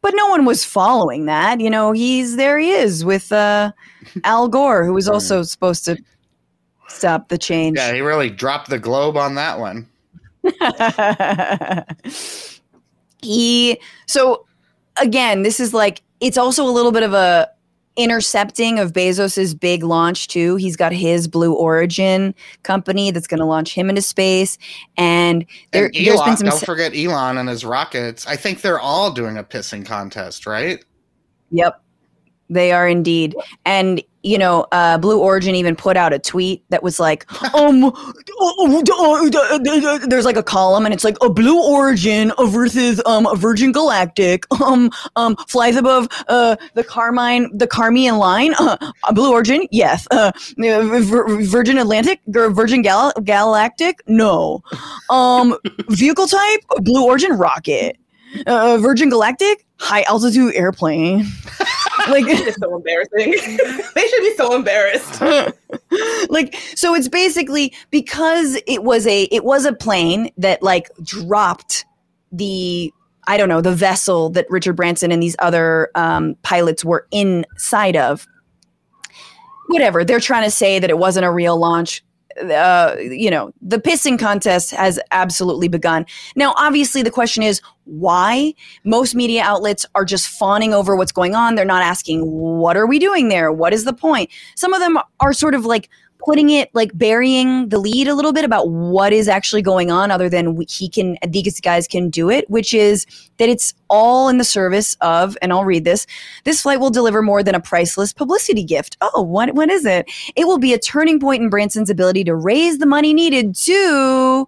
B: But no one was following that. You know, he's there he is with uh, Al Gore, who was also supposed to stop the change.
A: Yeah, he really dropped the globe on that one.
B: he so again this is like it's also a little bit of a intercepting of bezos's big launch too he's got his blue origin company that's going to launch him into space and there,
A: and
B: there's
A: Elon,
B: been some
A: don't forget Elon and his rockets. I think they're all doing a pissing contest, right?
B: Yep. They are indeed. And, you know, uh, Blue Origin even put out a tweet that was like, um, uh, uh, there's like a column and it's like a Blue Origin versus um Virgin Galactic um um flies above uh the Carmine the Carmian line. Uh, uh, Blue Origin? Yes. Uh Virgin Atlantic Virgin Gal- Galactic? No. Um vehicle type? Blue Origin rocket. Uh, Virgin Galactic? High altitude airplane like
C: It's so embarrassing. they should be so embarrassed.
B: like so it's basically because it was a it was a plane that like dropped the i don't know the vessel that richard branson and these other um, pilots were inside of whatever they're trying to say that it wasn't a real launch uh, you know the pissing contest has absolutely begun. Now obviously the question is why? Most media outlets are just fawning over what's going on. They're not asking what are we doing there? What is the point? Some of them are sort of like putting it like burying the lead a little bit about what is actually going on other than he can these guys can do it which is that it's all in the service of and I'll read this this flight will deliver more than a priceless publicity gift. Oh what what is it? It will be a turning point in Branson's ability to raise the money needed to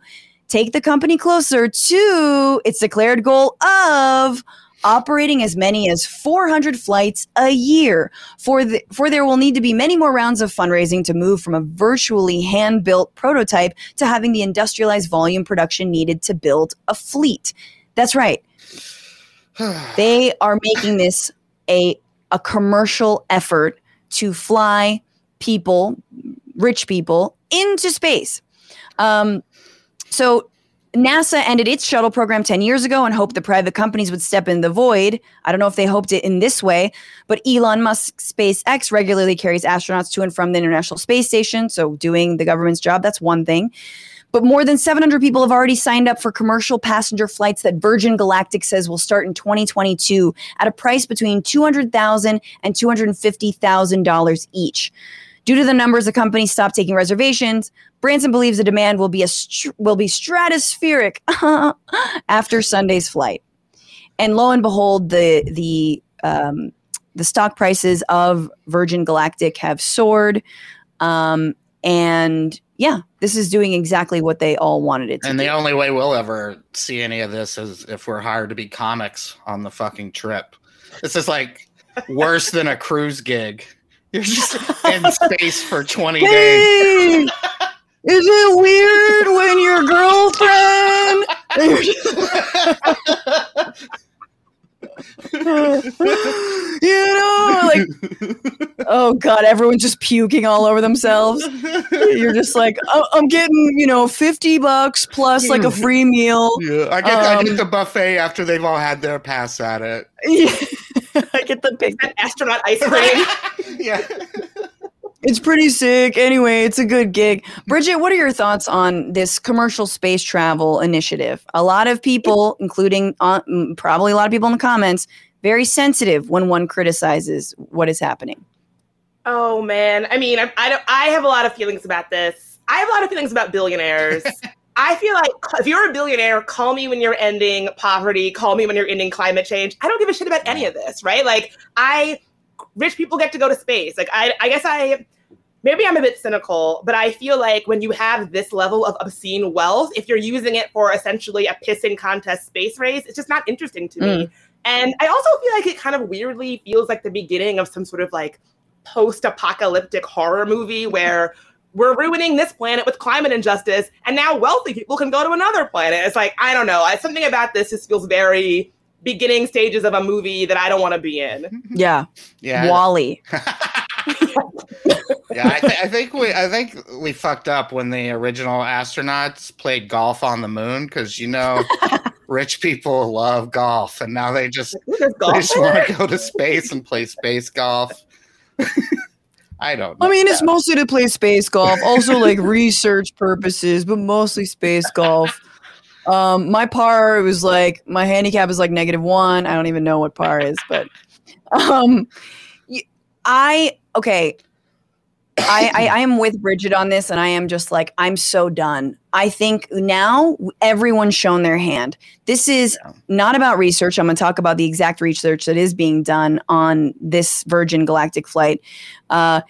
B: take the company closer to its declared goal of operating as many as 400 flights a year. For the, for there will need to be many more rounds of fundraising to move from a virtually hand-built prototype to having the industrialized volume production needed to build a fleet. That's right. They are making this a a commercial effort to fly people, rich people, into space. Um, so NASA ended its shuttle program 10 years ago and hoped the private companies would step in the void. I don't know if they hoped it in this way, but Elon Musk SpaceX regularly carries astronauts to and from the International Space Station. So, doing the government's job, that's one thing. But more than 700 people have already signed up for commercial passenger flights that Virgin Galactic says will start in 2022 at a price between $200,000 and $250,000 each. Due to the numbers, the company stopped taking reservations. Branson believes the demand will be a str- will be stratospheric after Sunday's flight. and lo and behold, the the um, the stock prices of Virgin Galactic have soared. Um, and yeah, this is doing exactly what they all wanted it to.
A: And
B: do.
A: the only way we'll ever see any of this is if we're hired to be comics on the fucking trip. This is like worse than a cruise gig. You're just in space for 20 days.
B: Is it weird when your girlfriend? you know, like, oh god, everyone's just puking all over themselves. You're just like, oh, I'm getting, you know, fifty bucks plus like a free meal.
A: Yeah, I get I
B: Um,
A: get the buffet after they've all had their pass at it.
B: I get the big.
C: That astronaut ice cream.
A: Yeah.
B: It's pretty sick. Anyway, it's a good gig. Bridget, what are your thoughts on this commercial space travel initiative? A lot of people, including uh, mm, probably a lot of people in the comments, very sensitive when one criticizes what is happening.
C: Oh man, I mean, I, I don't. I have a lot of feelings about this. I have a lot of feelings about billionaires. I feel like if you're a billionaire, call me when you're ending poverty. Call me when you're ending climate change. I don't give a shit about any of this, right? Like, I rich people get to go to space. Like, I, I guess I maybe I'm a bit cynical, but I feel like when you have this level of obscene wealth, if you're using it for essentially a pissing contest space race, it's just not interesting to me. Mm. And I also feel like it kind of weirdly feels like the beginning of some sort of like post-apocalyptic horror movie where we're ruining this planet with climate injustice and now wealthy people can go to another planet. It's like, I don't know. I, something about this just feels very beginning stages of a movie that I don't want to be in.
B: Yeah.
A: Yeah.
B: WALL-E.
A: yeah, I, th- I think we I think we fucked up when the original astronauts played golf on the moon because you know rich people love golf and now they just they just want to go to space and play space golf. I don't. know.
B: I mean, it's mostly to play space golf, also like research purposes, but mostly space golf. Um, my par was like my handicap is like negative one. I don't even know what par is, but um, I okay. I, I I am with Bridget on this, and I am just like I'm so done. I think now everyone's shown their hand. This is not about research. I'm going to talk about the exact research that is being done on this Virgin Galactic flight. Uh,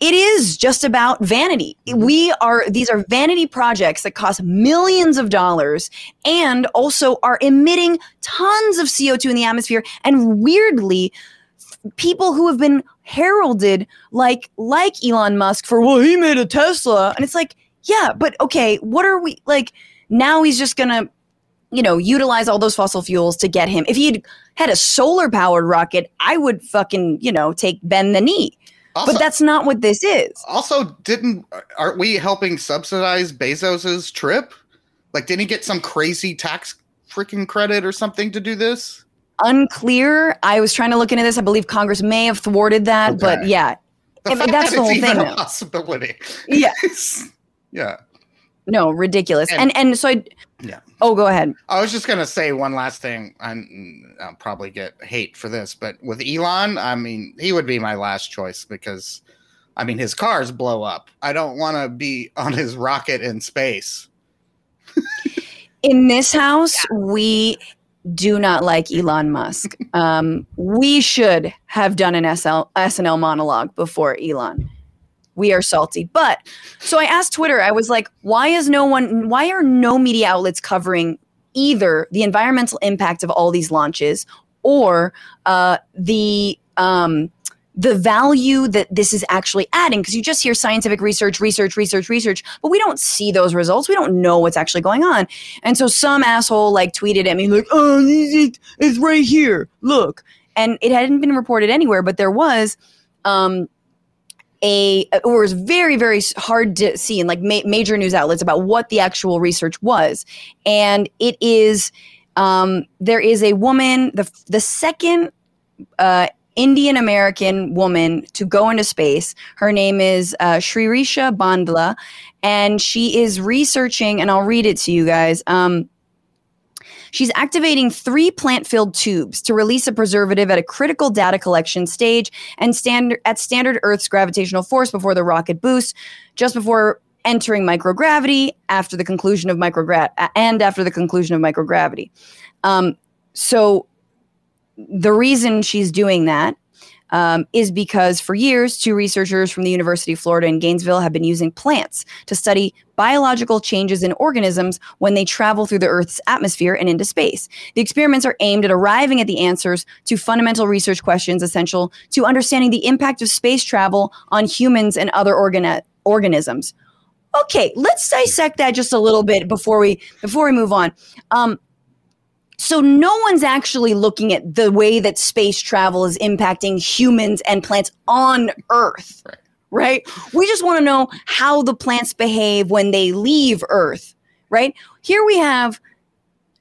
B: it is just about vanity. We are these are vanity projects that cost millions of dollars and also are emitting tons of CO2 in the atmosphere and weirdly people who have been heralded like like Elon Musk for well he made a Tesla and it's like yeah but okay what are we like now he's just going to you know utilize all those fossil fuels to get him if he'd had a solar powered rocket I would fucking you know take bend the knee
A: Also-
B: but that's not what this is
A: Also, didn't aren't we helping subsidize Bezos's trip? Like, didn't he get some crazy tax freaking credit or something to do this?
B: Unclear I was trying to look into this I believe Congress may have thwarted that but yeah
A: The fact
B: that's
A: that
B: the whole thing
A: a possibility.
B: yeah
A: Yeah.
B: no ridiculous
A: And-
B: and and so I
A: Yeah.
B: oh go ahead
A: I was just gonna say one last thing. I'm, I'll probably get hate for this, but with Elon, I mean, he would be my last choice because, I mean, his cars blow up. I don't want to be on his rocket in space.
B: in this house we do not like elon musk. Um, we should have done an SL, snl monologue before elon. We are salty. But so i asked twitter i was like why is no one why are no media outlets covering either the environmental impact of all these launches or uh, the um, the value that this is actually adding because you just hear scientific research research research research but we don't see those results. We don't know what's actually going on. And so some asshole like tweeted at me like oh it's right here. Look. And it hadn't been reported anywhere but there was um a it was very very hard to see in like ma- major news outlets about what the actual research was. And it is um there is a woman the the second uh Indian American woman to go into space. Her name is uh, Sirisha Bandla, and she is researching, and I'll read it to you guys. Um, She's activating three plant-filled tubes to release a preservative at a critical data collection stage and standard at standard Earth's gravitational force before the rocket boost, just before entering microgravity, after the conclusion of microgra- and after the conclusion of microgravity. Um, so the reason she's doing that um, is because for years, two researchers from the University of Florida in Gainesville have been using plants to study biological changes in organisms when they travel through the Earth's atmosphere and into space. The experiments are aimed at arriving at the answers to fundamental research questions essential to understanding the impact of space travel on humans and other organi- organisms. Okay, let's dissect that just a little bit before we before we move on. Um, so no one's actually looking at the way that space travel is impacting humans and plants on Earth,
A: Right.
B: right? We just want to know how the plants behave when they leave Earth, right? Here we have,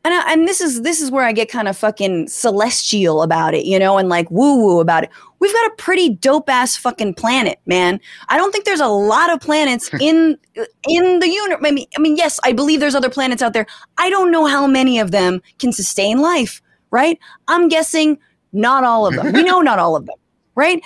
B: and I, and this is this is where I get kind of fucking celestial about it, you know, and like woo woo about it. We've got a pretty dope ass fucking planet, man. I don't think there's a lot of planets in in the universe. I mean, I mean, yes, I believe there's other planets out there. I don't know how many of them can sustain life, right? I'm guessing not all of them. We know not all of them, right?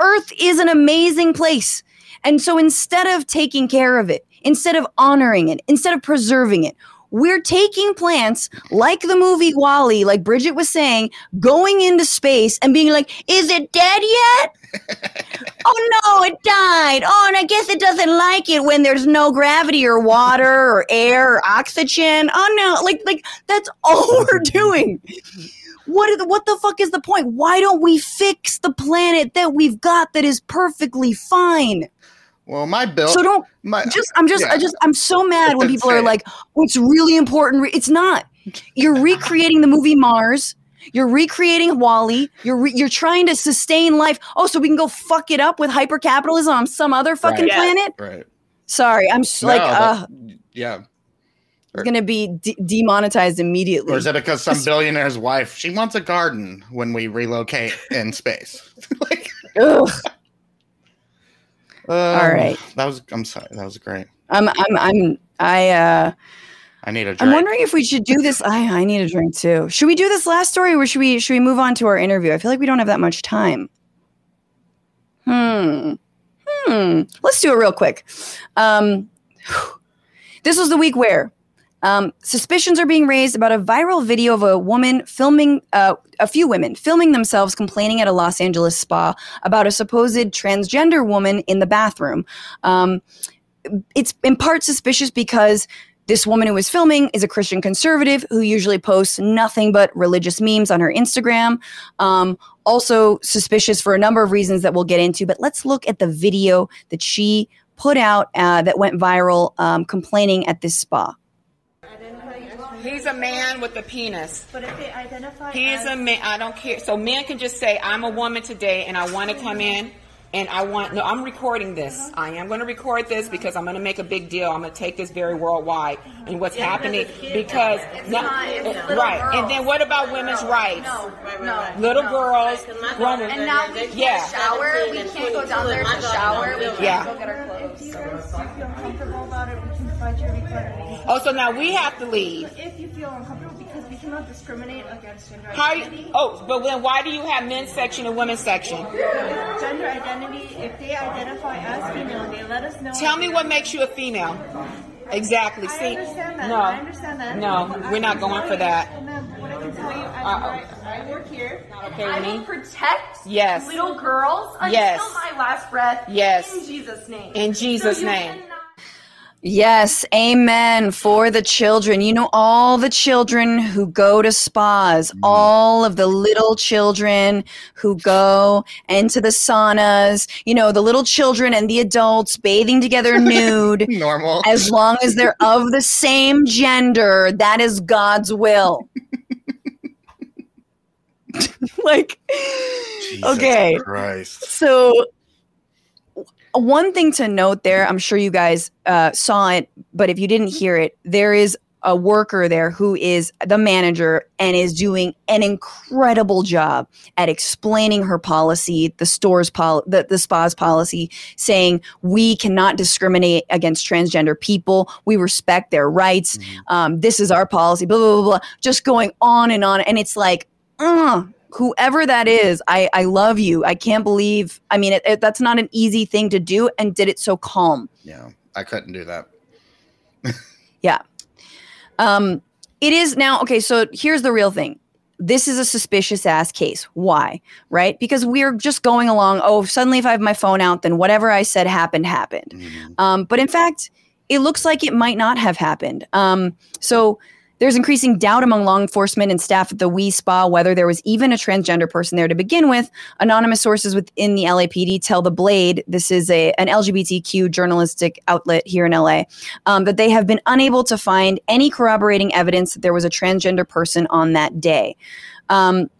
B: Earth is an amazing place. And so instead of taking care of it, instead of honoring it, instead of preserving it, we're taking plants like the movie WALL-E, like Bridget was saying, going into space and being like, is it dead yet? oh no, it died. Oh, and I guess it doesn't like it when there's no gravity or water or air or oxygen. Oh no, like like that's all we're doing. What the, what the fuck is the point? Why don't we fix the planet that we've got that is perfectly fine?
A: Well, my bill.
B: So don't
A: my,
B: just I'm just I just I'm so mad when people are like, "Oh, it's really important." It's not. You're recreating the movie Mars. You're recreating WALL-E. You're re- you're trying to sustain life. Oh, so we can go fuck it up with
A: Right.
B: hypercapitalism on some other fucking
C: Yes.
B: planet?
A: Right.
B: Sorry, I'm s
A: No,
B: like,
A: that-
B: uh,
A: Yeah.
B: It's gonna be de- demonetized immediately.
A: Or is it because some billionaire's wife she wants a garden when we relocate in space? like,
B: Ugh.
A: Um,
B: All right.
A: That was. I'm sorry. That was great.
B: I'm I'm I'm I uh
A: I need a drink.
B: I'm wondering if we should do this. I I need a drink too. Should we do this last story or should we should we move on to our interview? I feel like we don't have that much time. Hmm. Hmm. Let's do it real quick. Um this was the week where um, suspicions are being raised about a viral video of a woman filming, uh, a few women filming themselves complaining at a Los Angeles spa about a supposed transgender woman in the bathroom. Um, it's in part suspicious because this woman who was filming is a Christian conservative who usually posts nothing but religious memes on her Instagram. Um, also suspicious for a number of reasons that we'll get into, but let's look at the video that she put out uh, that went viral um, complaining at this spa.
J: He's a man with a penis.
K: But if they identify
J: He is
K: as
J: a man. I don't care. So men can just say, "I'm a woman today, and I want to come in, and I want." No, I'm recording this. Uh-huh. I am going to record this uh-huh. because I'm going to make a big deal. I'm going to take this very worldwide uh-huh. and what's happening because no, right. And then what about women's rights?
K: no, no,
J: Little girls, grown
K: And now we can't
J: Yeah.
K: shower. We can't go down there to shower. We can't
J: Yeah.
K: go get our clothes. If you feel uncomfortable about it, we can provide your recording.
J: Oh, so now we have to leave.
K: If you feel uncomfortable, we discriminate against gender
J: How?
K: identity.
J: You, oh, but then why do you have men's section and women's section?
K: Gender identity, if they identify as female, they let us know.
J: Tell me what makes you a female. Exactly.
K: I
J: See,
K: understand that.
J: no,
K: I understand that.
J: no,
K: But
J: we're not going for that.
K: I can tell you, I, I work here.
J: okay
K: I will protect
J: Yes.
K: little girls until
J: Yes.
K: my last breath.
J: Yes.
K: In Jesus' name.
J: In Jesus'
K: So
J: name.
B: Yes, amen for the children. You know, all the children who go to spas, mm-hmm. all of the little children who go into the saunas, you know, the little children and the adults bathing together nude.
A: Normal.
B: As long as they're of the same gender, that is God's will. like,
A: Jesus
B: okay.
A: Christ.
B: So, one thing to note there, I'm sure you guys uh, saw it, but if you didn't hear it, there is a worker there who is the manager and is doing an incredible job at explaining her policy, the store's pol- the, the spa's policy, saying we cannot discriminate against transgender people. We respect their rights. Um, this is our policy. Blah blah blah blah. Just going on and on, and it's like, ugh, whoever that is, I I love you. I can't believe. I mean, it, it, that's not an easy thing to do, and did it so calm.
A: Yeah, I couldn't do that.
B: Yeah. Um, it is now okay. So here's the real thing. this is a suspicious ass case. Why? Right? Because we're just going along. Oh, suddenly if I have my phone out, then whatever I said happened happened. Um, but in fact, it looks like it might not have happened. Um, so there's increasing doubt among law enforcement and staff at the Wi Spa whether there was even a transgender person there to begin with. Anonymous sources within the LAPD tell The Blade, this is a an LGBTQ journalistic outlet here in LA, um, that they have been unable to find any corroborating evidence that there was a transgender person on that day. Um,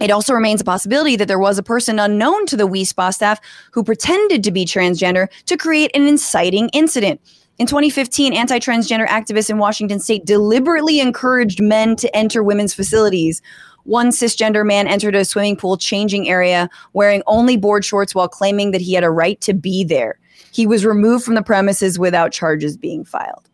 B: it also remains a possibility that there was a person unknown to the Wi Spa staff who pretended to be transgender to create an inciting incident. In 2015, anti transgender activists in Washington state deliberately encouraged men to enter women's facilities. One cisgender man entered a swimming pool changing area wearing only board shorts while claiming that he had a right to be there. He was removed from the premises without charges being filed.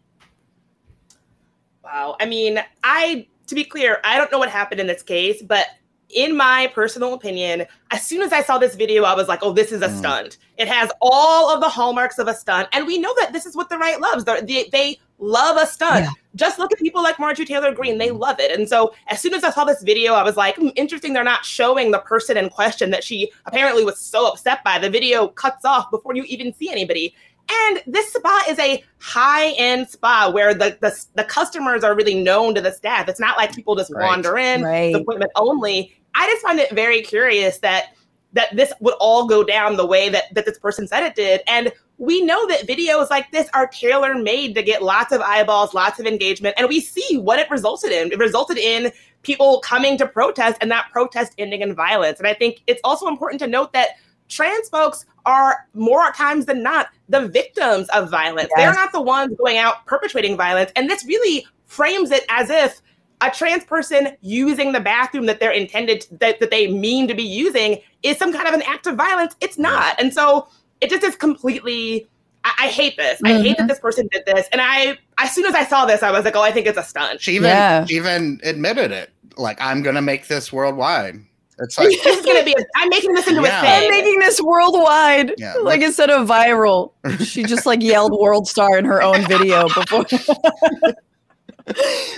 C: Wow. I mean, I, to be clear, I don't know what happened in this case, but in my personal opinion, as soon as I saw this video, I was like, oh, this is a
A: Mm.
C: stunt. It has all of the hallmarks of a stunt. And we know that this is what the right loves. They, they, love a stunt. Just look at people like Marjorie Taylor Greene. They love it. And so as soon as I saw this video, I was like, hmm, interesting. They're not showing the person in question that she apparently was so upset by. The video cuts off before you even see anybody. And this spa is a high end spa where the, the the customers are really known to the staff. It's not like people just
A: Right.
C: wander in,
B: Right.
C: appointment only. I just find it very curious that that this would all go down the way that that this person said it did. And we know that videos like this are tailor made to get lots of eyeballs, lots of engagement, and we see what it resulted in. It resulted in people coming to protest and that protest ending in violence. And I think it's also important to note that trans folks are more times than not the victims of violence. They're not the ones going out perpetrating violence. And this really frames it as if a trans person using the bathroom that they're intended that, that they mean to be using is some kind of an act of violence. It's not. And so it just is completely I, I hate this. I hate that mm-hmm. this person did this. And I as soon as I saw this, I was like, oh, I think it's a stunt.
A: She even
B: Yeah.
A: she even admitted it. Like I'm gonna make this worldwide. It's like
C: this is gonna be a, I'm making this into
A: Yeah.
C: a
B: I'm making this worldwide.
A: Yeah,
B: like
A: like-
B: instead of viral, she just like yelled world star in her own video before.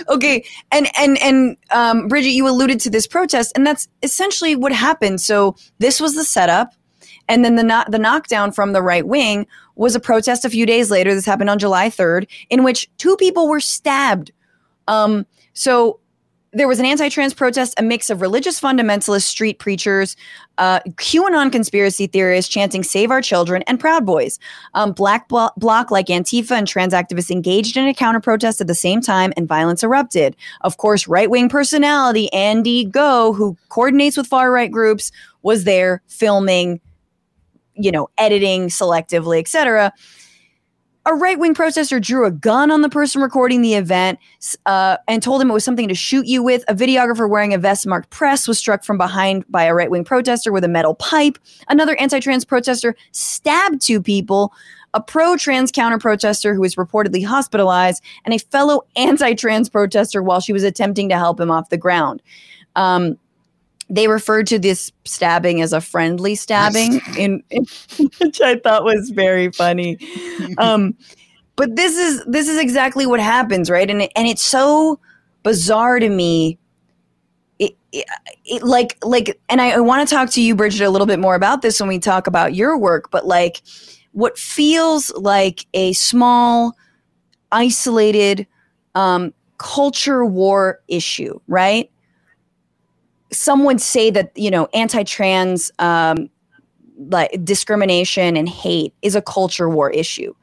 B: okay, and and and um, Bridget, you alluded to this protest, and that's essentially what happened. So this was the setup, and then the no- the knockdown from the right wing was a protest a few days later. This happened on July third, in which two people were stabbed. Um, so there was an anti-trans protest, a mix of religious fundamentalist street preachers, uh, QAnon conspiracy theorists chanting "Save Our Children" and Proud Boys. Um, Black Blo- Bloc, like Antifa and trans activists, engaged in a counter protest at the same time, and violence erupted. Of course, right-wing personality Andy Ngo, who coordinates with far-right groups, was there filming, you know, editing selectively, etc. A right wing protester drew a gun on the person recording the event uh, and told him it was something to shoot you with. A videographer wearing a vest marked press was struck from behind by a right wing protester with a metal pipe. Another anti trans protester stabbed two people. A pro trans counter protester who was reportedly hospitalized, and a fellow anti trans protester while she was attempting to help him off the ground. Um, they referred to this stabbing as a friendly stabbing, in, in which I thought was very funny. Um, but this is this is exactly what happens, right? And it, and it's so bizarre to me. It, it, it like like, and I, I want to talk to you, Bridget, a little bit more about this when we talk about your work. But like, what feels like a small, isolated um, culture war issue, right? Some would say that you know anti-trans um, like discrimination and hate is a culture war issue.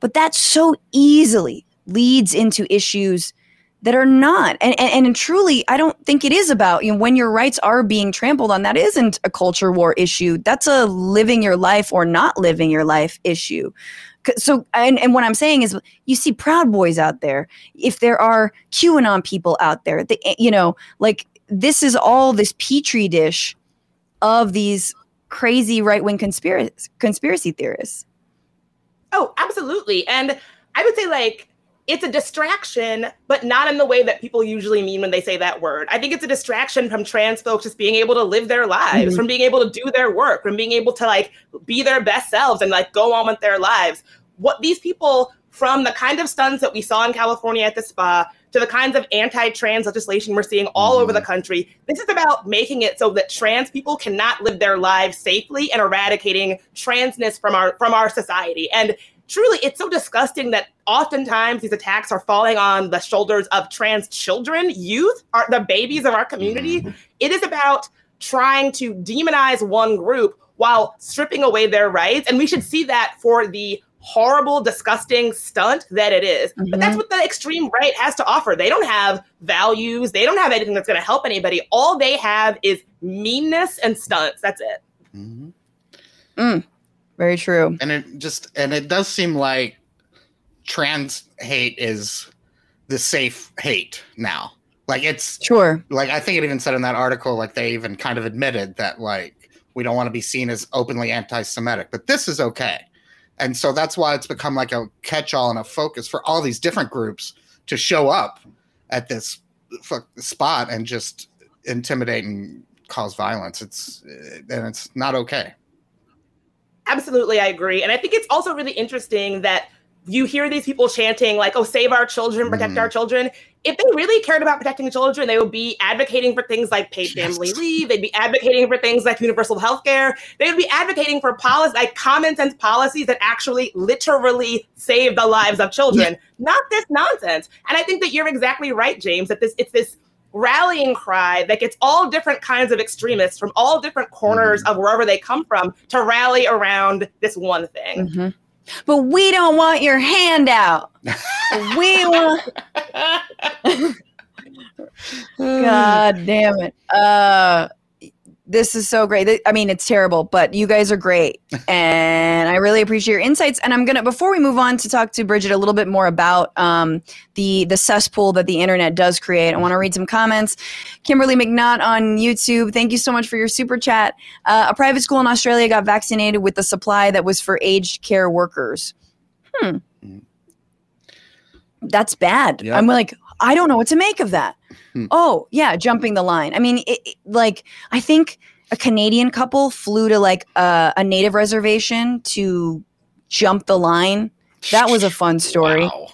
B: But that so easily leads into issues that are not. And, and and truly i don't think it is about you know when your rights are being trampled on that isn't a culture war issue. That's a living your life or not living your life issue. So and, and what i'm saying is you see proud boys out there. If there are qanon people out there they, you know like this is all this petri dish of these crazy right-wing conspiracy conspiracy theorists
C: Oh, absolutely. And I would say like it's a distraction, but not in the way that people usually mean when they say that word. I think it's a distraction from trans folks just being able to live their lives,
B: Mhm.
C: from being able to do their work, from being able to like be their best selves and like go on with their lives. What these people from the kind of stunts that we saw in California at the spa to the kinds of anti-trans legislation we're seeing all over the mm-hmm. country. This is about making it so that trans people cannot live their lives safely and eradicating transness from our from our society. And truly it's so disgusting that oftentimes these attacks are falling on the shoulders of trans children, youth, are the babies of our community. Mm-hmm. It is about trying to demonize one group while stripping away their rights. And we should see that for the horrible, disgusting stunt that it is. But that's what the extreme right has to offer. They don't have values, they don't have anything that's going to help anybody. All they have is meanness and stunts. That's it.
B: Mm, very true.
A: And it just and it does seem like trans hate is the safe hate now. Like it's
B: Sure.
A: like I think it even said in that article, like they even kind of admitted that like we don't want to be seen as openly anti-Semitic, but this is okay. And so that's why it's become like a catch-all and a focus for all these different groups to show up at this spot and just intimidate and cause violence. It's eh, and it's not okay.
C: Absolutely, I agree. And I think it's also really interesting that you hear these people chanting, like, oh, save our children, protect
A: Mhm.
C: our children. If they really cared about protecting children, they would be advocating for things like paid family leave. They'd be advocating for things like universal health care. They would be advocating for policies, like common sense policies that actually literally save the lives of children, not this nonsense. And I think that you're exactly right, James, that this it's this rallying cry that gets all different kinds of extremists from all different corners of wherever they come from to rally around this one thing.
B: Mhm. But we don't want your handout. we want. God damn it. Uh, this is so great. I mean, it's terrible, but you guys are great. And I really appreciate your insights. And I'm going to, before we move on to talk to Bridget a little bit more about um, the, the cesspool that the internet does create, I want to read some comments. Kimberly McNaught on YouTube, thank you so much for your super chat. Uh, a private school in Australia got vaccinated with the supply that was for aged care workers. Hmm. That's bad.
A: Yeah.
B: I'm like, I don't know what to make of that.
A: Hmm.
B: Oh, yeah, jumping the line. I mean, it, it- like, I think a Canadian couple flew to like a, a native reservation to jump the line. That was a fun story.
A: Wow.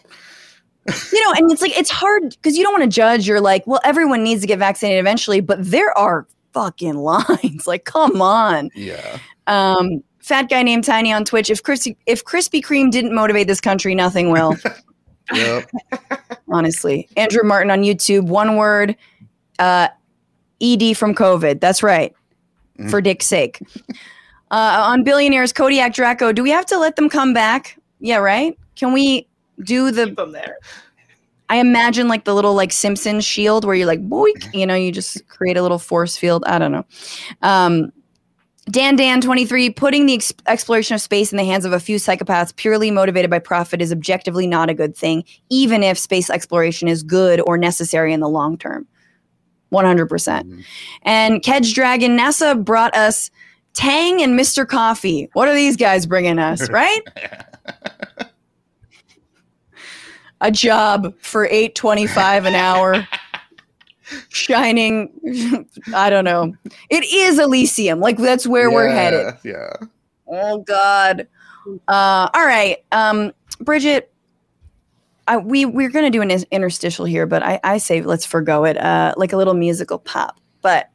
B: You know, and it's like, it's hard because you don't want to judge. You're like, well, everyone needs to get vaccinated eventually, but there are fucking lines. Like, come on.
A: Yeah.
B: Um, fat guy named Tiny on Twitch. If Krispy, if Krispy Kreme didn't motivate this country, nothing will.
A: Yep.
B: honestly. Andrew Martin on YouTube. One word. Uh, ED from COVID. That's right. For Dick's sake. Uh, on billionaires, Kodiak Draco. Do we have to let them come back? Yeah, right. Can we do the?
C: Keep them there.
B: I imagine like the little like Simpson shield where you're like boink, you know, you just create a little force field. I don't know. Um, Dan Dan 23 putting the ex- exploration of space in the hands of a few psychopaths purely motivated by profit is objectively not a good thing, even if space exploration is good or necessary in the long term. 100%. percent mm-hmm. And Kedge Dragon, NASA brought us Tang and Mr. Coffee. What are these guys bringing us, right? a job for 825 an hour shining i don't know. It is elysium. Like that's where we're headed.
A: Yeah.
B: oh god. Uh all right. Um bridget I, we we're gonna do an interstitial here but i i say let's forego it uh like a little musical pop. But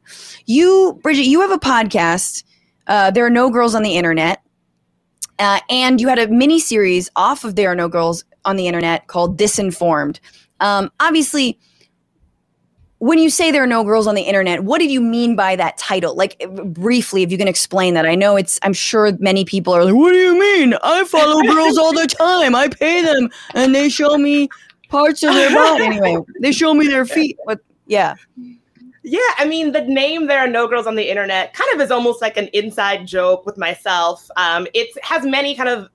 B: you bridget you have a podcast uh there are no girls on the internet uh, and you had a mini series off of There Are No Girls on the Internet called Disinformed. Um, obviously, when you say there are no girls on the internet, what did you mean by that title? Like, uh, briefly, if you can explain that. I know it's, I'm sure many people are like, what do you mean? I follow girls all the time. I pay them and they show me parts of their body. Anyway, they show me their feet. But yeah.
C: Yeah, I mean, the name "There Are No Girls on the Internet" kind of is almost like an inside joke with myself. Um, it has many kind of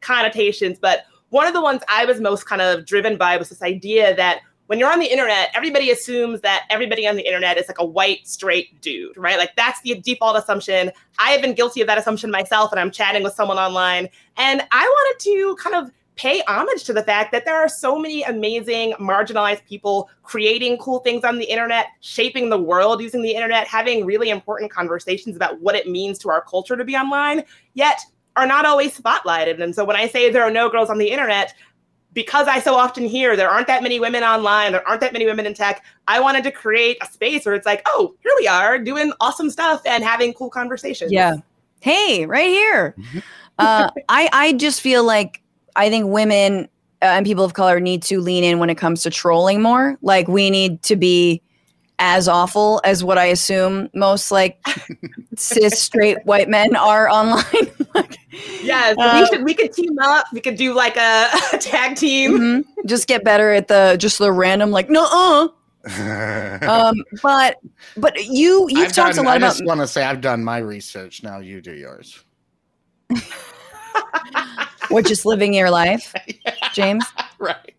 C: connotations, but one of the ones I was most kind of driven by was this idea that when you're on the internet, everybody assumes that everybody on the internet is like a white, straight dude, right? Like that's the default assumption. I have been guilty of that assumption myself, and I'm chatting with someone online, and I wanted to kind of pay homage to the fact that there are so many amazing marginalized people creating cool things on the internet, shaping the world using the internet, having really important conversations about what it means to our culture to be online, yet are not always spotlighted. And so when I say there are no girls on the internet, because I so often hear there aren't that many women online, there aren't that many women in tech, I wanted to create a space where it's like, oh, here we are doing awesome stuff and having cool conversations.
B: Yeah. Hey, right here. uh, I I just feel like I think women uh, and people of color need to lean in when it comes to trolling more. Like we need to be as awful as what I assume most like cis straight white men are online.
C: Yes,
B: Uh,
C: we should we could team up. We could do like a, a tag team.
B: Mhm. Just get better at the just the random like no uh. Um, but but you you've
A: I've
B: talked
A: done,
B: a lot
A: I
B: about
A: just want to say I've done my research. Now you do yours.
B: We're just living your life, James.
A: Right.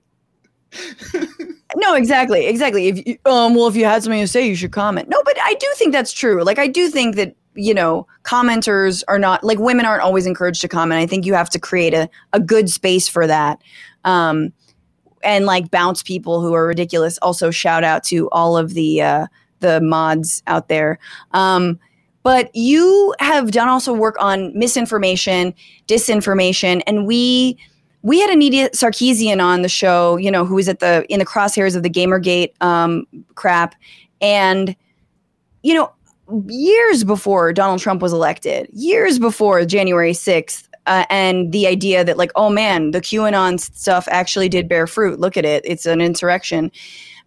B: No, exactly, exactly. If you, um, well, if you had something to say, you should comment. No, but I do think that's true. Like, I do think that you know, commenters are not like women aren't always encouraged to comment. I think you have to create a a good space for that. Um, and like bounce people who are ridiculous. Also, shout out to all of the uh, the mods out there. Um, but you have done also work on misinformation, disinformation, and we we had Anita Sarkeesian on the show, you know, who was at the in the crosshairs of the Gamergate um, crap, and you know, years before Donald Trump was elected, years before January sixth, uh, and the idea that like, oh man, the QAnon stuff actually did bear fruit. Look at it; it's an insurrection.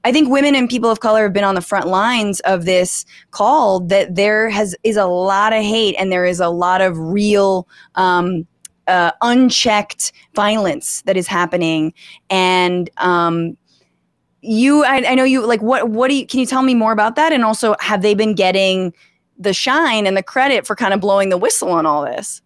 B: I think women and people of color have been on the front lines of this call that there has is a lot of hate and there is a lot of real um, uh, unchecked violence that is happening and um, you I, I know you like what what do you can you tell me more about that and also have they been getting the shine and the credit for kind of blowing the whistle on all this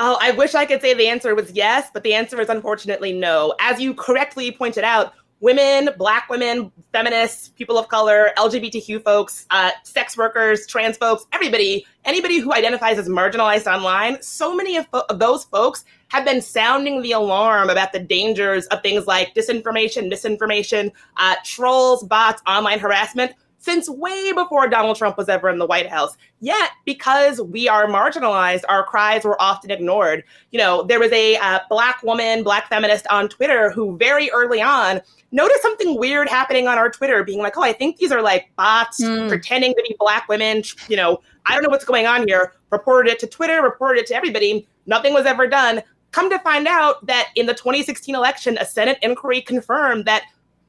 C: Oh, I wish I could say the answer was yes, but the answer is unfortunately no. As you correctly pointed out, women, black women, feminists, people of color, LGBTQ folks, uh, sex workers, trans folks, everybody, anybody who identifies as marginalized online, so many of, fo- of those folks have been sounding the alarm about the dangers of things like disinformation, misinformation, uh, trolls, bots, online harassment since way before Donald Trump was ever in the White House. Yet, because we are marginalized, our cries were often ignored. You know, there was a uh, black woman, black feminist on Twitter who very early on noticed something weird happening on our Twitter, being like, oh, I think these are like bots pretending to be black women. You know, I don't know what's going on here. Reported it to Twitter, reported it to everybody. Nothing was ever done. Come to find out that in the 2016 election, a Senate inquiry confirmed that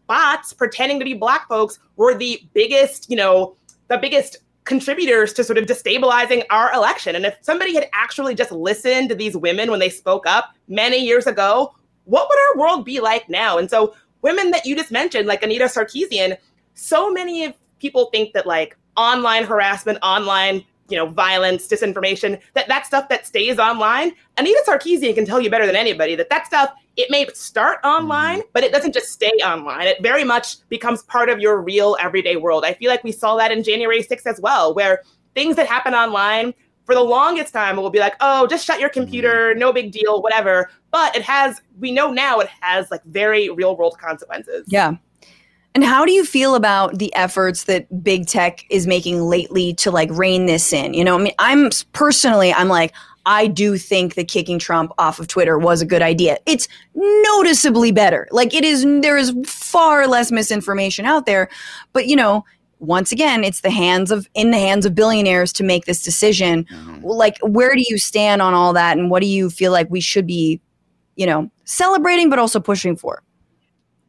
C: bots pretending to be black folks were the biggest, you know, the biggest contributors to sort of destabilizing our election. And if somebody had actually just listened to these women when they spoke up many years ago, what would our world be like now? And so, women that you just mentioned, like Anita Sarkeesian, so many of people think that like online harassment, online you know, violence, disinformation, that that stuff that stays online. Anita Sarkeesian can tell you better than anybody that that stuff it may start online, mm-hmm. but it doesn't just stay online. It very much becomes part of your real everyday world. I feel like we saw that in January 6th as well, where things that happen online for the longest time it will be like, oh, just shut your computer, mm-hmm. no big deal, whatever. But it has, we know now it has like very real world consequences.
B: Yeah. And how do you feel about the efforts that big tech is making lately to like rein this in? You know, I mean, I'm personally, I'm like, I do think that kicking Trump off of Twitter was a good idea. It's noticeably better. Like it is, there is far less misinformation out there. But you know, once again, it's the hands of in the hands of billionaires to make this decision. Mm-hmm. Like, where do you stand on all that, and what do you feel like we should be, you know, celebrating but also pushing for?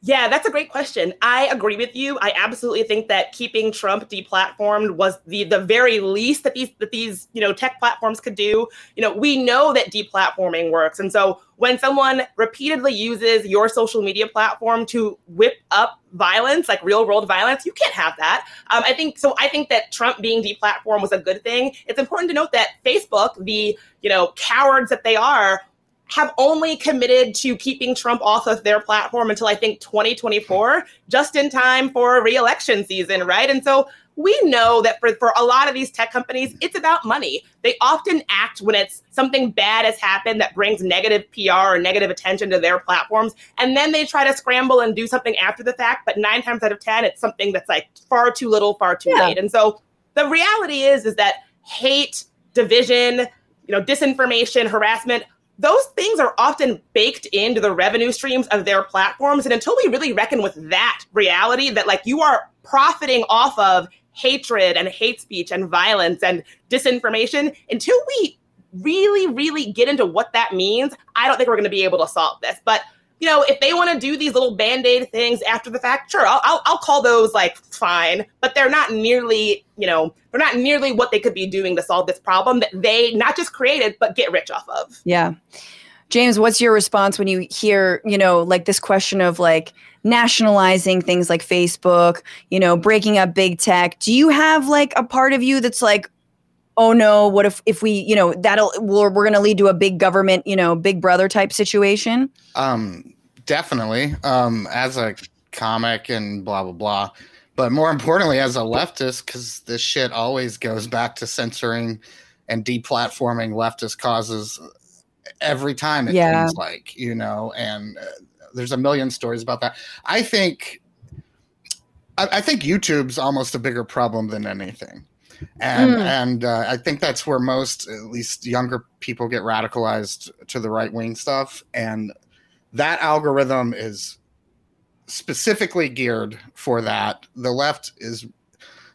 C: Yeah, that's a great question. I agree with you. I absolutely think that keeping Trump deplatformed was the the very least that these that these you know tech platforms could do. You know, we know that deplatforming works, and so when someone repeatedly uses your social media platform to whip up violence, like real world violence, you can't have that. Um, I think so. I think that Trump being deplatformed was a good thing. It's important to note that Facebook, the you know cowards that they are, have only committed to keeping Trump off of their platform until I think 2024, just in time for re-election season, right? And so we know that for, for a lot of these tech companies, it's about money. They often act when it's something bad has happened that brings negative PR or negative attention to their platforms. And then they try to scramble and do something after the fact. But nine times out of 10, it's something that's like far too little, far too
B: Yeah.
C: late. And so the reality is, is that hate, division, you know, disinformation, harassment, those things are often baked into the revenue streams of their platforms. And until we really reckon with that reality that like you are profiting off of hatred and hate speech and violence and disinformation, until we really, really get into what that means, I don't think we're going to be able to solve this. But you know, if they want to do these little band-aid things after the fact, sure, I'll, I'll, I'll call those like fine, but they're not nearly, you know, they're not nearly what they could be doing to solve this problem that they not just created, but get rich off of.
B: Yeah. James, what's your response when you hear, you know, like this question of like nationalizing things like Facebook, you know, breaking up big tech? Do you have like a part of you that's like, oh no, what if if we, you know, that'll we're, we're going to lead to a big government, you know, big brother type situation?
A: Um, definitely. Um, as a comic and blah blah blah, but more importantly, as a leftist, because this shit always goes back to censoring and deplatforming leftist causes every time. It
B: Yeah.
A: seems like you know, and uh, there's a million stories about that. I think. I, I think YouTube's almost a bigger problem than anything and
B: Mm.
A: and uh, I think that's where most, at least younger people, get radicalized to the right wing stuff, and that algorithm is specifically geared for that. The left is,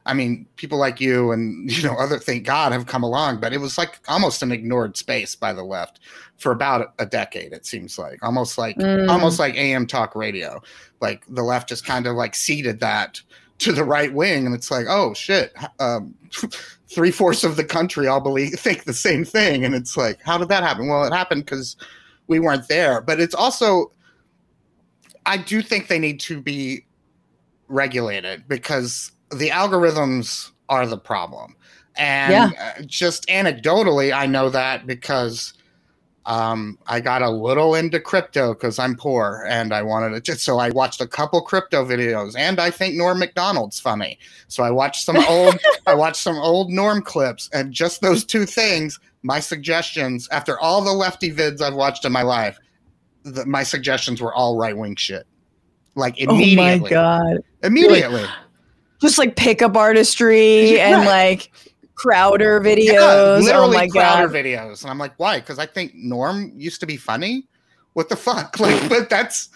A: I mean, people like you and you know other thank God have come along, but it was like almost an ignored space by the left for about a decade. It seems like almost like
B: Mm.
A: almost like AM talk radio, like the left just kind of like ceded that to the right wing, and it's like, oh shit, um, three fourths of the country all believe think the same thing, and it's like, how did that happen? Well, it happened because we weren't there, but it's also, I do think they need to be regulated because the algorithms are the problem, and
B: Yeah.
A: uh, just anecdotally, I know that because um, I got a little into crypto because I'm poor and I wanted to just so I watched a couple crypto videos and I think Norm Macdonald's funny. So I watched some old I watched some old Norm clips and just those two things, my suggestions after all the lefty vids I've watched in my life, the, my suggestions were all right wing shit. Like immediately.
B: Oh my god.
A: Immediately.
B: Just like pickup artistry and like Crowder videos.
A: Yeah,
B: oh
A: literally
B: my
A: Crowder
B: god.
A: videos. And I'm like, why? Because I think Norm used to be funny. What the fuck? Like, but that's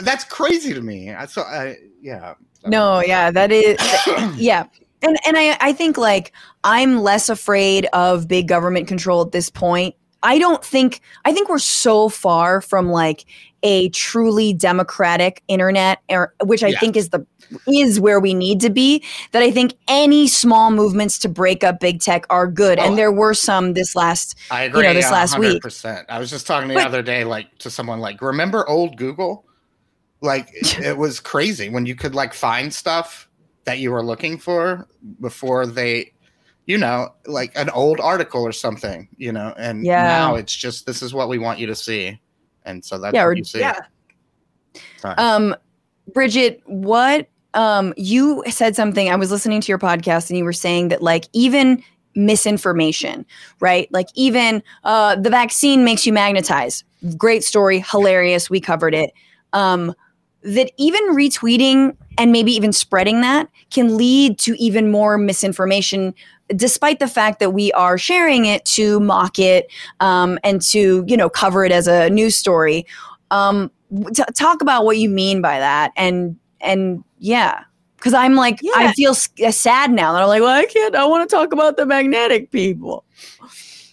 A: that's crazy to me. I so I yeah.
B: No, yeah, that is yeah. And and I I think like I'm less afraid of big government control at this point. I don't think I think we're so far from like a truly democratic internet er, which I
L: Yeah.
B: think is the is where we need to be that I think any small movements to break up big tech are good
A: Oh.
B: and there were some this last
A: I agree.
B: you know this last week
A: 100%. I was just talking the
B: But-
A: other day, like to someone like, remember old Google? Like it, it was crazy when you could like find stuff that you were looking for before they, you know, like an old article or something, you know, and
B: Yeah.
A: now it's just this is what we want you to see, and so that's
B: Yeah,
A: what
B: or-
A: you see.
B: yeah.
A: Sorry.
B: Um, Bridget, what um you said something. I was listening to your podcast and you were saying that like even misinformation, right? Like even uh the vaccine makes you magnetize. Great story, hilarious. We covered it. Um that even retweeting and maybe even spreading that can lead to even more misinformation despite the fact that we are sharing it to mock it um, and to you know cover it as a news story um, t- talk about what you mean by that and and yeah because i'm like i feel s- uh, sad now that i'm like well i can't i want to talk about the magnetic people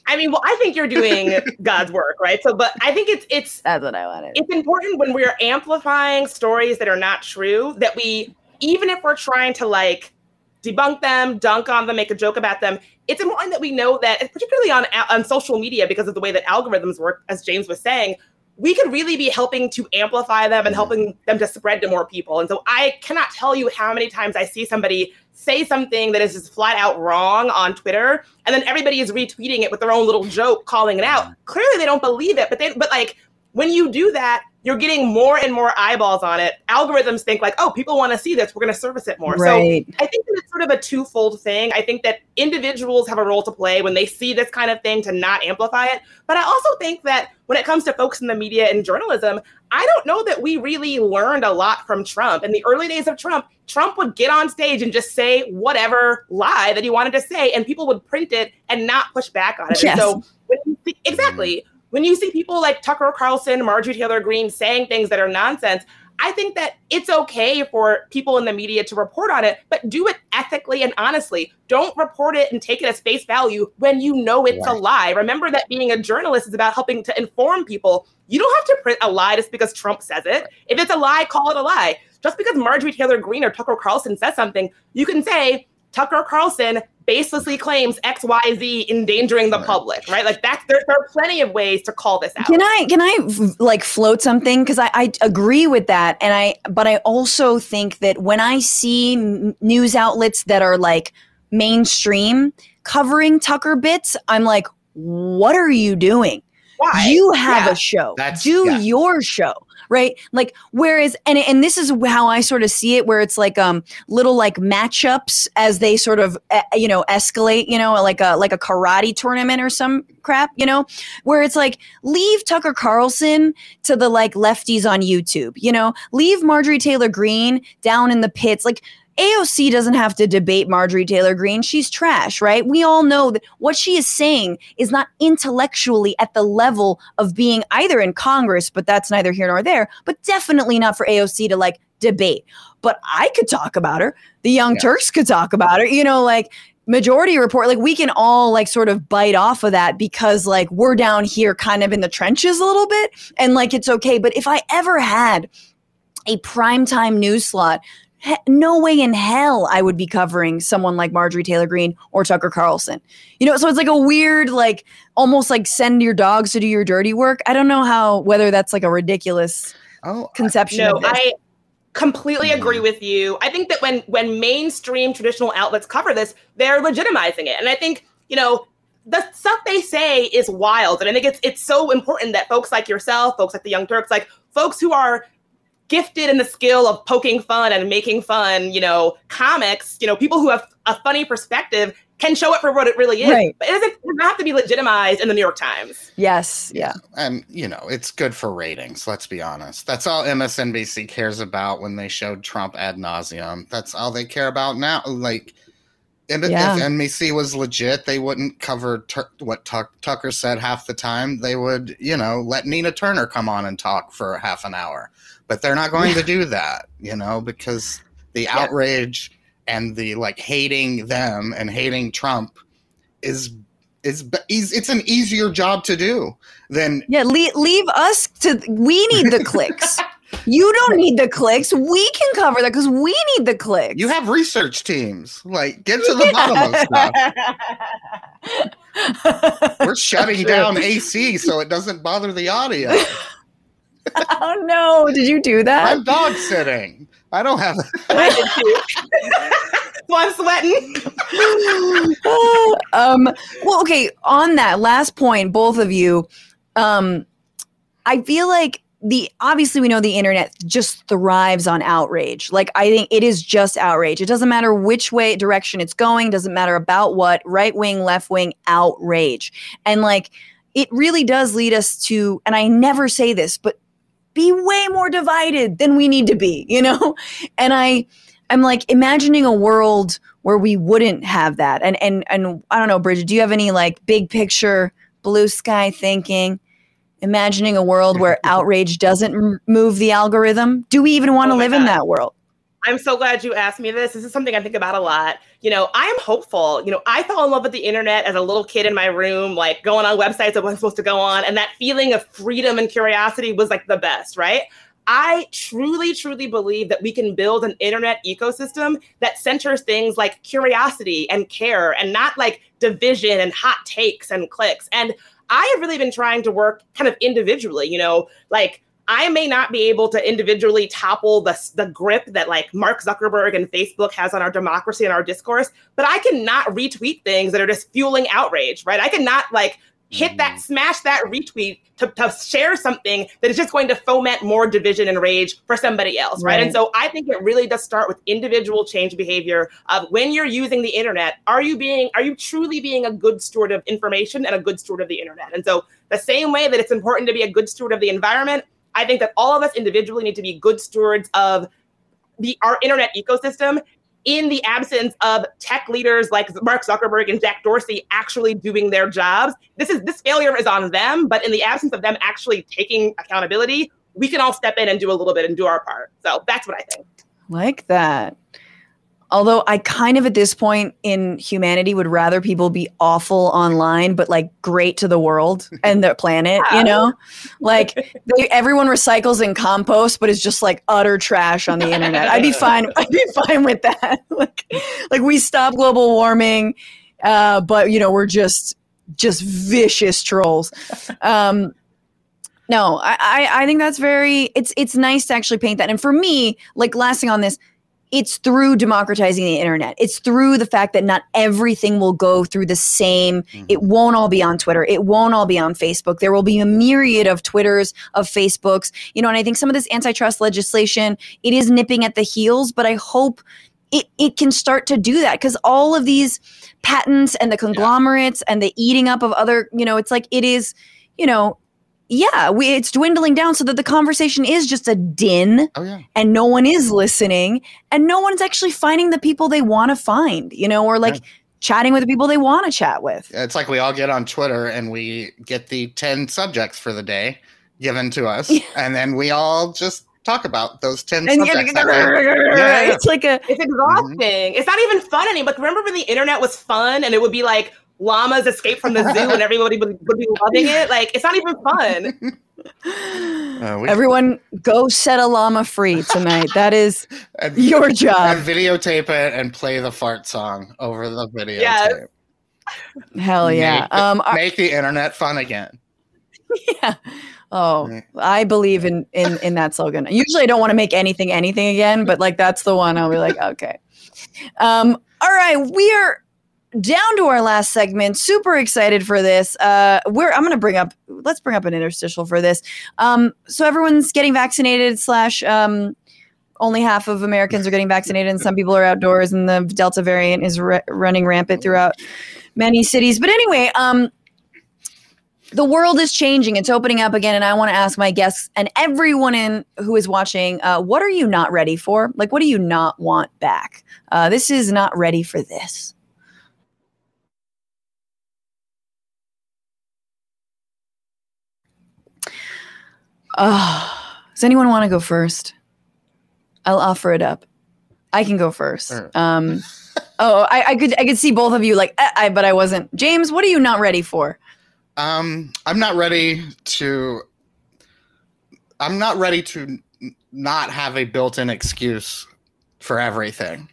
C: I mean, well, I think you're doing God's work, right? So, but I think it's it's
B: that's what I wanted.
C: It's important when we're amplifying stories that are not true that we, even if we're trying to like debunk them, dunk on them, make a joke about them, it's important that we know that, particularly on on social media, because of the way that algorithms work, as James was saying, we could really be helping to amplify them and mm-hmm. helping them to spread to more people. And so I cannot tell you how many times I see somebody say something that is just flat out wrong on Twitter, and then everybody is retweeting it with their own little joke, calling it out. Mm-hmm. Clearly, they don't believe it, but they, but like when you do that, you're getting more and more eyeballs on it. Algorithms think like, oh, people want to see this, we're going to service it more.
B: Right.
C: So I think that it's sort of a twofold thing. I think that individuals have a role to play when they see this kind of thing to not amplify it. But I also think that when it comes to folks in the media and journalism, I don't know that we really learned a lot from Trump. In the early days of Trump, Trump would get on stage and just say whatever lie that he wanted to say, and people would print it and not push back on it.
B: Yes.
C: So when you see, exactly when you see people like Tucker Carlson, Marjorie Taylor Greene saying things that are nonsense, I think that it's okay for people in the media to report on it, but do it ethically and honestly. Don't report it and take it as face value when you know it's right. a lie. Remember that being a journalist is about helping to inform people. You don't have to print a lie just because Trump says it. If it's a lie, call it a lie. Just because Marjorie Taylor Greene or Tucker Carlson says something, you can say, Tucker Carlson baselessly claims XYZ endangering the right. public, right? Like that there, there, are plenty of ways to call this out.
B: Can I can I like float something cuz I, I agree with that and I but I also think that when I see news outlets that are like mainstream covering Tucker bits, I'm like what are you doing?
C: Why?
B: You have yeah. a show. That's, Do yeah. your show right? Like whereas and and this is how I sort of see it where it's like um little like matchups as they sort of uh, you know escalate, you know, like a like a karate tournament or some crap, you know, where it's like leave Tucker Carlson to the like lefties on YouTube, you know, leave Marjorie Taylor Greene down in the pits. Like AOC doesn't have to debate Marjorie Taylor Greene. She's trash, right? We all know that what she is saying is not intellectually at the level of being either in Congress, but that's neither here nor there, but definitely not for AOC to like debate. But I could talk about her. The Young yeah. Turks could talk about her. You know, like majority report like we can all like sort of bite off of that because like we're down here kind of in the trenches a little bit and like it's okay but if i ever had a primetime news slot he- no way in hell I would be covering someone like Marjorie Taylor Greene or Tucker Carlson. You know, so it's like a weird, like almost like send your dogs to do your dirty work. I don't know how whether that's like a ridiculous oh, conception.
C: No, I completely hmm. agree with you. I think that when when mainstream traditional outlets cover this, they're legitimizing it, and I think you know the stuff they say is wild. And I think it's it's so important that folks like yourself, folks like the Young Turks, like folks who are gifted in the skill of poking fun and making fun, you know, comics, you know, people who have a funny perspective can show it for what it really is. Right. But it doesn't, it doesn't have to be legitimized in the New York Times.
B: Yes. Yeah.
A: And, you know, it's good for ratings. Let's be honest. That's all MSNBC cares about when they showed Trump ad nauseum. That's all they care about now. Like, if, yeah. if NBC was legit, they wouldn't cover tur- what Tuck- Tucker said half the time. They would, you know, let Nina Turner come on and talk for half an hour but they're not going to do that, you know, because the yeah. outrage and the like hating them and hating Trump is is it's an easier job to do than
B: yeah leave, leave us to we need the clicks. You don't need the clicks. We can cover that because we need the clicks.
A: You have research teams. Like get to the yeah. bottom of stuff. We're shutting down ac so it doesn't bother the audio
B: oh no! Did you do that?
A: I'm dog sitting. I don't have.
C: I did too. so I'm sweating.
B: um. Well, okay. On that last point, both of you, um, I feel like the obviously we know the internet just thrives on outrage. Like I think it is just outrage. It doesn't matter which way direction it's going. Doesn't matter about what right wing, left wing outrage, and like it really does lead us to. And I never say this, but be way more divided than we need to be, you know? And I I'm like imagining a world where we wouldn't have that. And and and I don't know, Bridget, do you have any like big picture blue sky thinking? Imagining a world where outrage doesn't move the algorithm? Do we even want to oh live God. in that world?
C: I'm so glad you asked me this. This is something I think about a lot. You know, I am hopeful. You know, I fell in love with the internet as a little kid in my room, like going on websites I wasn't supposed to go on. And that feeling of freedom and curiosity was like the best, right? I truly, truly believe that we can build an internet ecosystem that centers things like curiosity and care and not like division and hot takes and clicks. And I have really been trying to work kind of individually, you know, like I may not be able to individually topple the, the grip that like Mark Zuckerberg and Facebook has on our democracy and our discourse, but I cannot retweet things that are just fueling outrage, right? I cannot like hit that, mm. smash that retweet to, to share something that is just going to foment more division and rage for somebody else, right? right? And so I think it really does start with individual change behavior of when you're using the internet, are you being, are you truly being a good steward of information and a good steward of the internet? And so the same way that it's important to be a good steward of the environment, I think that all of us individually need to be good stewards of the our internet ecosystem in the absence of tech leaders like Mark Zuckerberg and Jack Dorsey actually doing their jobs, this is this failure is on them. But in the absence of them actually taking accountability, we can all step in and do a little bit and do our part. So that's what I think.
B: Like that. Although I kind of at this point in humanity would rather people be awful online, but like great to the world and the planet, you know? Like they, everyone recycles and composts, but it's just like utter trash on the internet. I'd be fine. I'd be fine with that. like, like we stop global warming, uh, but you know, we're just just vicious trolls. Um, no, I, I I think that's very it's it's nice to actually paint that. And for me, like last thing on this, it's through democratizing the internet. It's through the fact that not everything will go through the same. Mm-hmm. It won't all be on Twitter. It won't all be on Facebook. There will be a myriad of Twitters, of Facebooks, you know, and I think some of this antitrust legislation, it is nipping at the heels, but I hope it, it can start to do that because all of these patents and the conglomerates and the eating up of other, you know, it's like it is, you know, yeah, we it's dwindling down so that the conversation is just a din
A: Oh yeah.
B: and no one is listening and no one's actually finding the people they want to find, you know, or like chatting with the people they want to chat with.
A: It's like we all get on Twitter and we get the 10 subjects for the day given to us. And then we all just talk about those 10
B: And
A: subjects. that. Yeah, yeah, yeah.
B: it's like a
C: It's exhausting. Mm-hmm. It's not even fun anymore. But remember when the internet was fun and it would be like llamas escape from the zoo and everybody would, would be loving it? Like it's not even fun.
A: Uh, we-
B: everyone go set a llama free tonight. That is
A: and-
B: your job.
A: And videotape it and play the fart song over the video.
C: Yes.
B: Hell yeah.
A: Make, the-
B: Um are-
A: make the internet fun again.
B: yeah. Oh, I believe in in in that slogan. Usually I don't want to make anything anything again, but like that's the one I'll be like, okay. Um all right, we are down to our last segment. Super excited for this. Uh we're I'm going to bring up let's bring up an interstitial for this. Um so everyone's getting vaccinated slash um only half of Americans are getting vaccinated, and some people are outdoors, and the Delta variant is ra- running rampant throughout many cities. But anyway, um, the world is changing. It's opening up again, and I want to ask my guests and everyone in who is watching, uh, what are you not ready for? Like, what do you not want back? Uh, this is not ready for this. Oh, does anyone want to go first? I'll offer it up. I can go first.
A: Sure.
B: Um, oh, I, I could I could see both of you like, I, I, but I wasn't. James, what are you not ready for?
A: Um, I'm not ready to. I'm not ready to not have a built-in excuse for everything.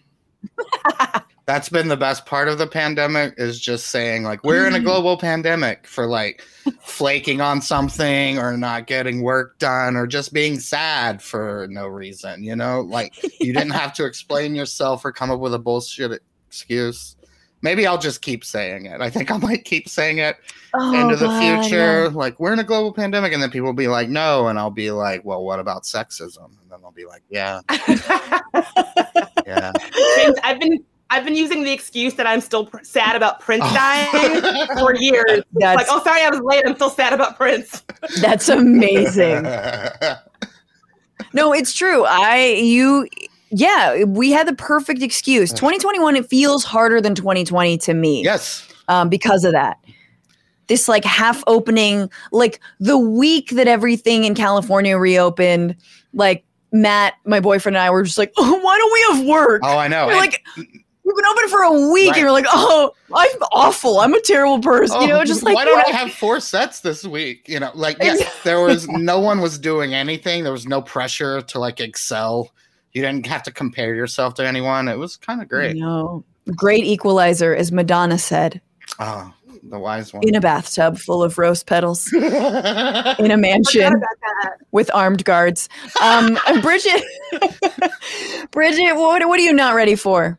A: That's been the best part of the pandemic is just saying like we're in a mm-hmm. global pandemic for like flaking on something or not getting work done or just being sad for no reason, you know? Like you didn't have to explain yourself or come up with a bullshit excuse. Maybe I'll just keep saying it. I think I might keep saying it
B: Oh,
A: into the
B: God,
A: future.
B: yeah.
A: Like we're in a global pandemic, and then people will be like, "No," and I'll be like, "Well, what about sexism?" And then I'll be like, "Yeah, yeah."
C: James, I've been I've been using the excuse that I'm still pr- sad about Prince dying for years.
B: That's-
C: like, oh, sorry, I was late. I'm still sad about Prince.
B: That's amazing. No, it's true. I you yeah, we had the perfect excuse. 2021 it feels harder than 2020 to me.
A: yes.
B: Um because of that. This like half opening like the week that everything in California reopened, like Matt, my boyfriend and I were just like, oh, why don't we have work?
A: Oh, I know.
B: We're like we've been open for a week
A: Right.
B: and you're like, oh, I'm awful. I'm a terrible person. you
A: Oh,
B: know, just like
A: why don't
B: yeah.
A: I have four sets this week? You know, like yeah, there was no one was doing anything. There was no pressure to like excel. You didn't have to compare yourself to anyone. It was kind of great.
B: No. Great equalizer, as Madonna said,
A: Oh, the wise one.
B: in a bathtub full of rose petals in a mansion with armed guards. Um, Bridget, Bridget, what, what are you not ready for?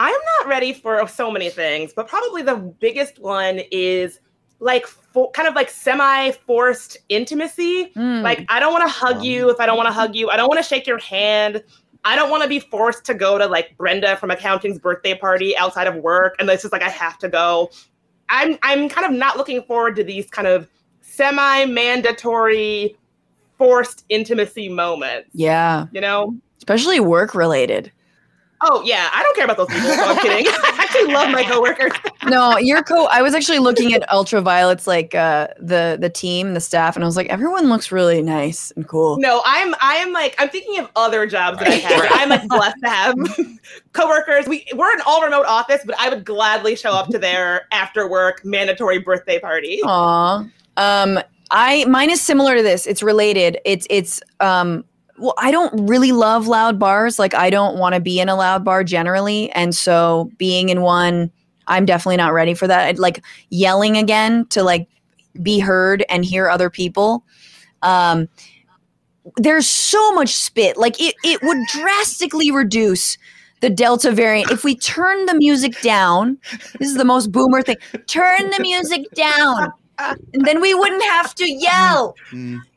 C: I'm not ready for so many things, but probably the biggest one is like fo- kind of like semi forced intimacy.
B: Mm.
C: Like, I don't want to hug you if I don't want to hug you. I don't want to shake your hand. I don't want to be forced to go to like Brenda from accounting's birthday party outside of work. And it's just like, I have to go. I'm, I'm kind of not looking forward to these kind of semi mandatory forced intimacy moments,
B: yeah,
C: you know?
B: especially work related.
C: Oh yeah, I don't care about those people. So I'm kidding. I actually love my coworkers.
B: no, your co. I was actually looking at Ultraviolet's like uh, the the team, the staff, and I was like, everyone looks really nice and cool.
C: No, I'm I am like I'm thinking of other jobs that I have. I'm like blessed to have coworkers. We we're an all remote office, but I would gladly show up to their after work mandatory birthday party.
B: Aw. Um, I mine is similar to this. It's related. It's it's um well, I don't really love loud bars. Like I don't want to be in a loud bar generally, and so being in one, I'm definitely not ready for that. I'd like yelling again to like be heard and hear other people. Um, there's so much spit. Like it, it would drastically reduce the Delta variant if we turn the music down. This is the most boomer thing. Turn the music down, and then we wouldn't have to yell.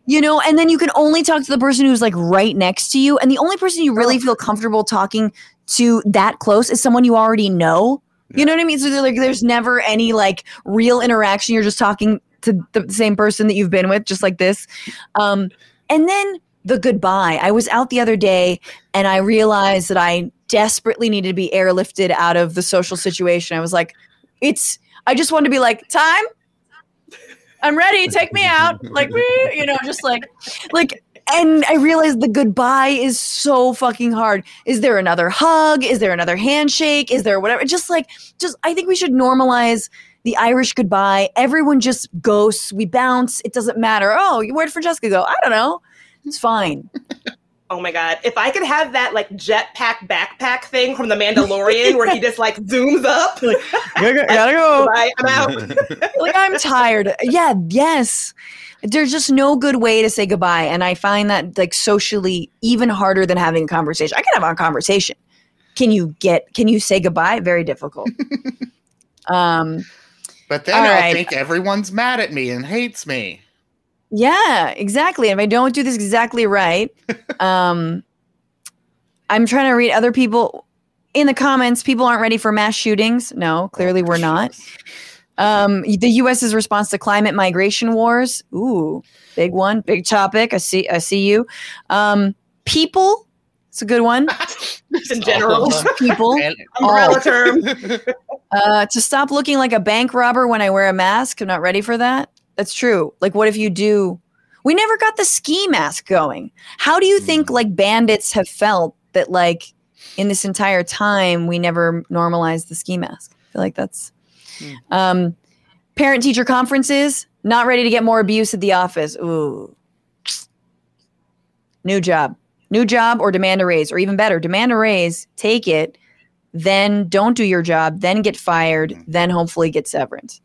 B: You know, and then you can only talk to the person who's like right next to you. And the only person you really feel comfortable talking to that close is someone you already know. You know what I mean? So like there's never any like real interaction. You're just talking to the same person that you've been with, just like this. Um, and then the goodbye. I was out the other day and I realized that I desperately needed to be airlifted out of the social situation. I was like, it's I just wanted to be like, time, I'm ready. Take me out. Like, you know, just like, like, and I realized the goodbye is so fucking hard. Is there another hug? Is there another handshake? Is there whatever? Just like, just, I think we should normalize the Irish goodbye. Everyone just ghosts. We bounce. It doesn't matter. Oh, where'd Francesca go? I don't know. It's fine.
C: Oh my god! If I could have that like jetpack backpack thing from The Mandalorian, where he just like zooms up,
B: gotta, gotta go.
C: Bye, I'm out.
B: like I'm tired. Yeah, yes. There's just no good way to say goodbye, and I find that like socially even harder than having a conversation. I can have a conversation. Can you get? Can you say goodbye? Very difficult. um,
A: But then
B: All
A: I'll
B: right.
A: think everyone's mad at me and hates me.
B: Yeah, exactly. If I don't do this exactly right, um, I'm trying to read other people in the comments. People aren't ready for mass shootings. No, clearly we're not. Um, the U.S.'s response to climate migration wars. Ooh, big one, big topic. I see. I see you. Um, people. It's a good one.
C: In general.
B: people.
C: Umbrella term.
B: Uh, to stop looking like a bank robber when I wear a mask. I'm not ready for that. That's true. Like, what if you do? We never got the ski mask going. How do you hmm. think like bandits have felt that like in this entire time we never normalized the ski mask? I feel like that's hmm. um, parent teacher conferences. Not ready to get more abuse at the office. Ooh, new job, new job, or demand a raise, or even better, demand a raise, take it, then don't do your job, then get fired, hmm. then hopefully get severance.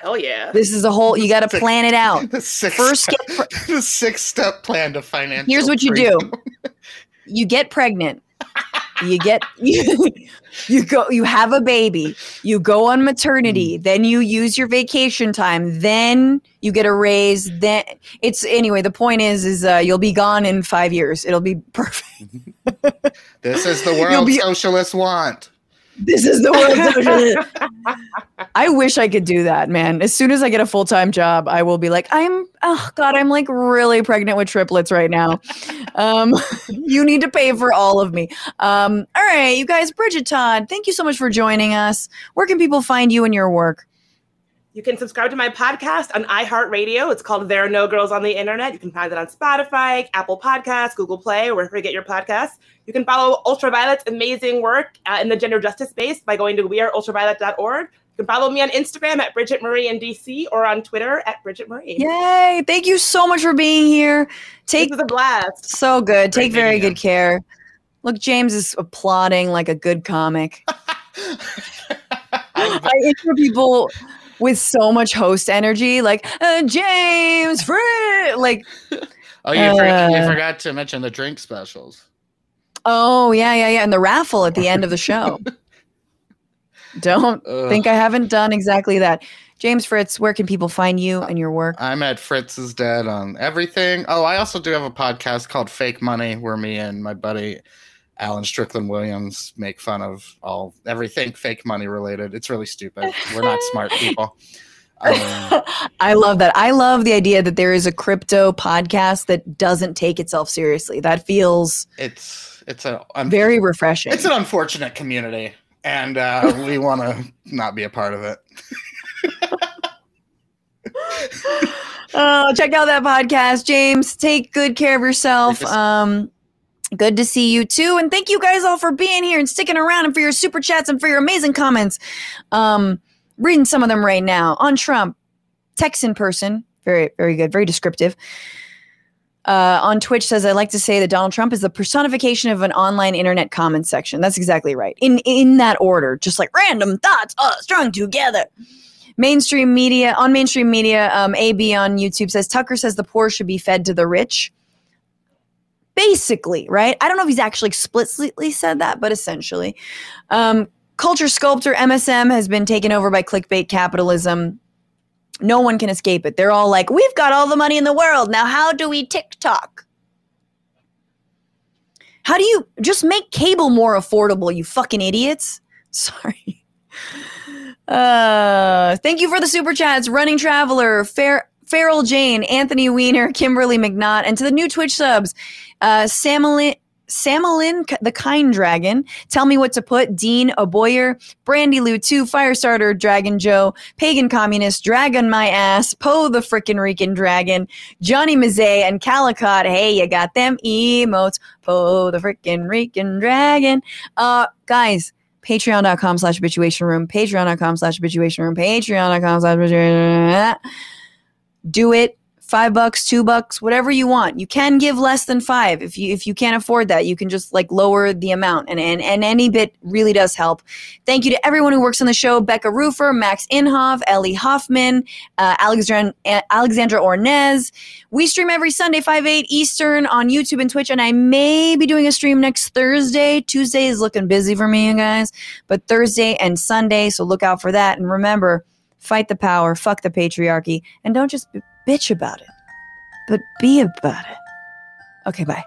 C: Hell yeah.
B: This is a whole. You got to plan it out.
A: The six
B: First,
A: step,
B: get
A: the six step plan to finance.
B: Here's what you do. You get pregnant. You get you, you go you have a baby. You go on maternity, then you use your vacation time, then you get a raise, then it's anyway, the point is is uh, you'll be gone in 5 years. It'll be perfect.
A: This is the
B: You'll
A: world
B: be-
A: socialists want.
B: This is the world. I wish I could do that, man. As soon as I get a full time job, I will be like, I'm, oh God, I'm like really pregnant with triplets right now. Um, you need to pay for all of me. Um, all right, you guys, Bridget Todd, thank you so much for joining us. Where can people find you and your work?
C: You can subscribe to my podcast on iHeartRadio. It's called There Are No Girls on the Internet. You can find it on Spotify, Apple Podcasts, Google Play, or wherever you get your podcasts. You can follow Ultraviolet's amazing work uh, in the gender justice space by going to weareultraviolet.org. You can follow me on Instagram at Bridget Marie in DC or on Twitter at Bridget Marie.
B: Yay! Thank you so much for being here. Take
C: the blast.
B: So good. Take very
A: meeting
B: good care. Look, James is applauding like a good comic. I intro people with so much host energy, like uh, James Fred. Like,
A: Oh, you, for- you
B: Uh,
A: forgot to mention the drink specials.
B: Oh yeah, yeah, yeah, and the raffle at the end of the show. Don't
A: Ugh.
B: think I haven't done exactly that. James Fritz, where can people find you and your work?
A: I'm at Fritz's is Dead on everything. Oh, I also do have a podcast called Fake Money, where me and my buddy Alan Strickland Williams make fun of all everything fake money related. It's really stupid. We're not smart people. Um,
B: I love that. I love the idea that there is a crypto podcast that doesn't take itself seriously. That feels
A: it's It's a
B: very refreshing.
A: It's an unfortunate community, and uh, we want to not be a part of it.
B: oh, check out that podcast, James. Take good care of yourself. Um, good to see you too, and thank you guys all for being here and sticking around, and for your super chats and for your amazing comments. Um, reading some of them right now on Trump, Texan person, very very good, very descriptive. Uh, on Twitch says I like to say that Donald Trump is the personification of an online internet comment section. That's exactly right. In in that order, just like random thoughts all strung together. Mainstream media on mainstream media um, ab on youtube says tucker says the poor should be fed to the rich. Basically right? I don't know if he's actually explicitly said that but essentially. Um, culture sculptor msm has been taken over by clickbait capitalism no one can escape it. They're all like we've got all the money in the world. Now how do we tiktok how do you just make cable more affordable you fucking idiots? Sorry. Uh, thank you for the super chats, Running Traveler, Fair. Farrell Jane, Anthony Weiner, Kimberly McNaught, and to the new Twitch subs, uh, Samalin, Samalin the Kind Dragon, Tell Me What to Put, Dean Aboyer, Brandy Lou 2, Firestarter, Dragon Joe, Pagan Communist, Dragon My Ass, Poe the Frickin' Rican Dragon, Johnny Mazay, and Calicott. Hey, you got them emotes. Poe the Frickin' Rican Dragon. Uh, guys, patreon.com slash bitchuation room, patreon.com slash bitchuation room, patreon.com slash bitchuation Do it. Five bucks, two bucks, whatever you want. You can give less than five. If you if you can't afford that, you can just like lower the amount. And and, and any bit really does help. Thank you to everyone who works on the show: Becca Rufer, Max Inhoff, Ellie Hoffman, uh, Alexandra Alexandra Ornez. We stream every Sunday, 5 8 Eastern on YouTube and Twitch, and I may be doing a stream next Thursday. Tuesday is looking busy for me, you guys, but Thursday and Sunday, so look out for that. And remember, fight the power, fuck the patriarchy, and don't just bitch about it, but be about it. Okay, bye.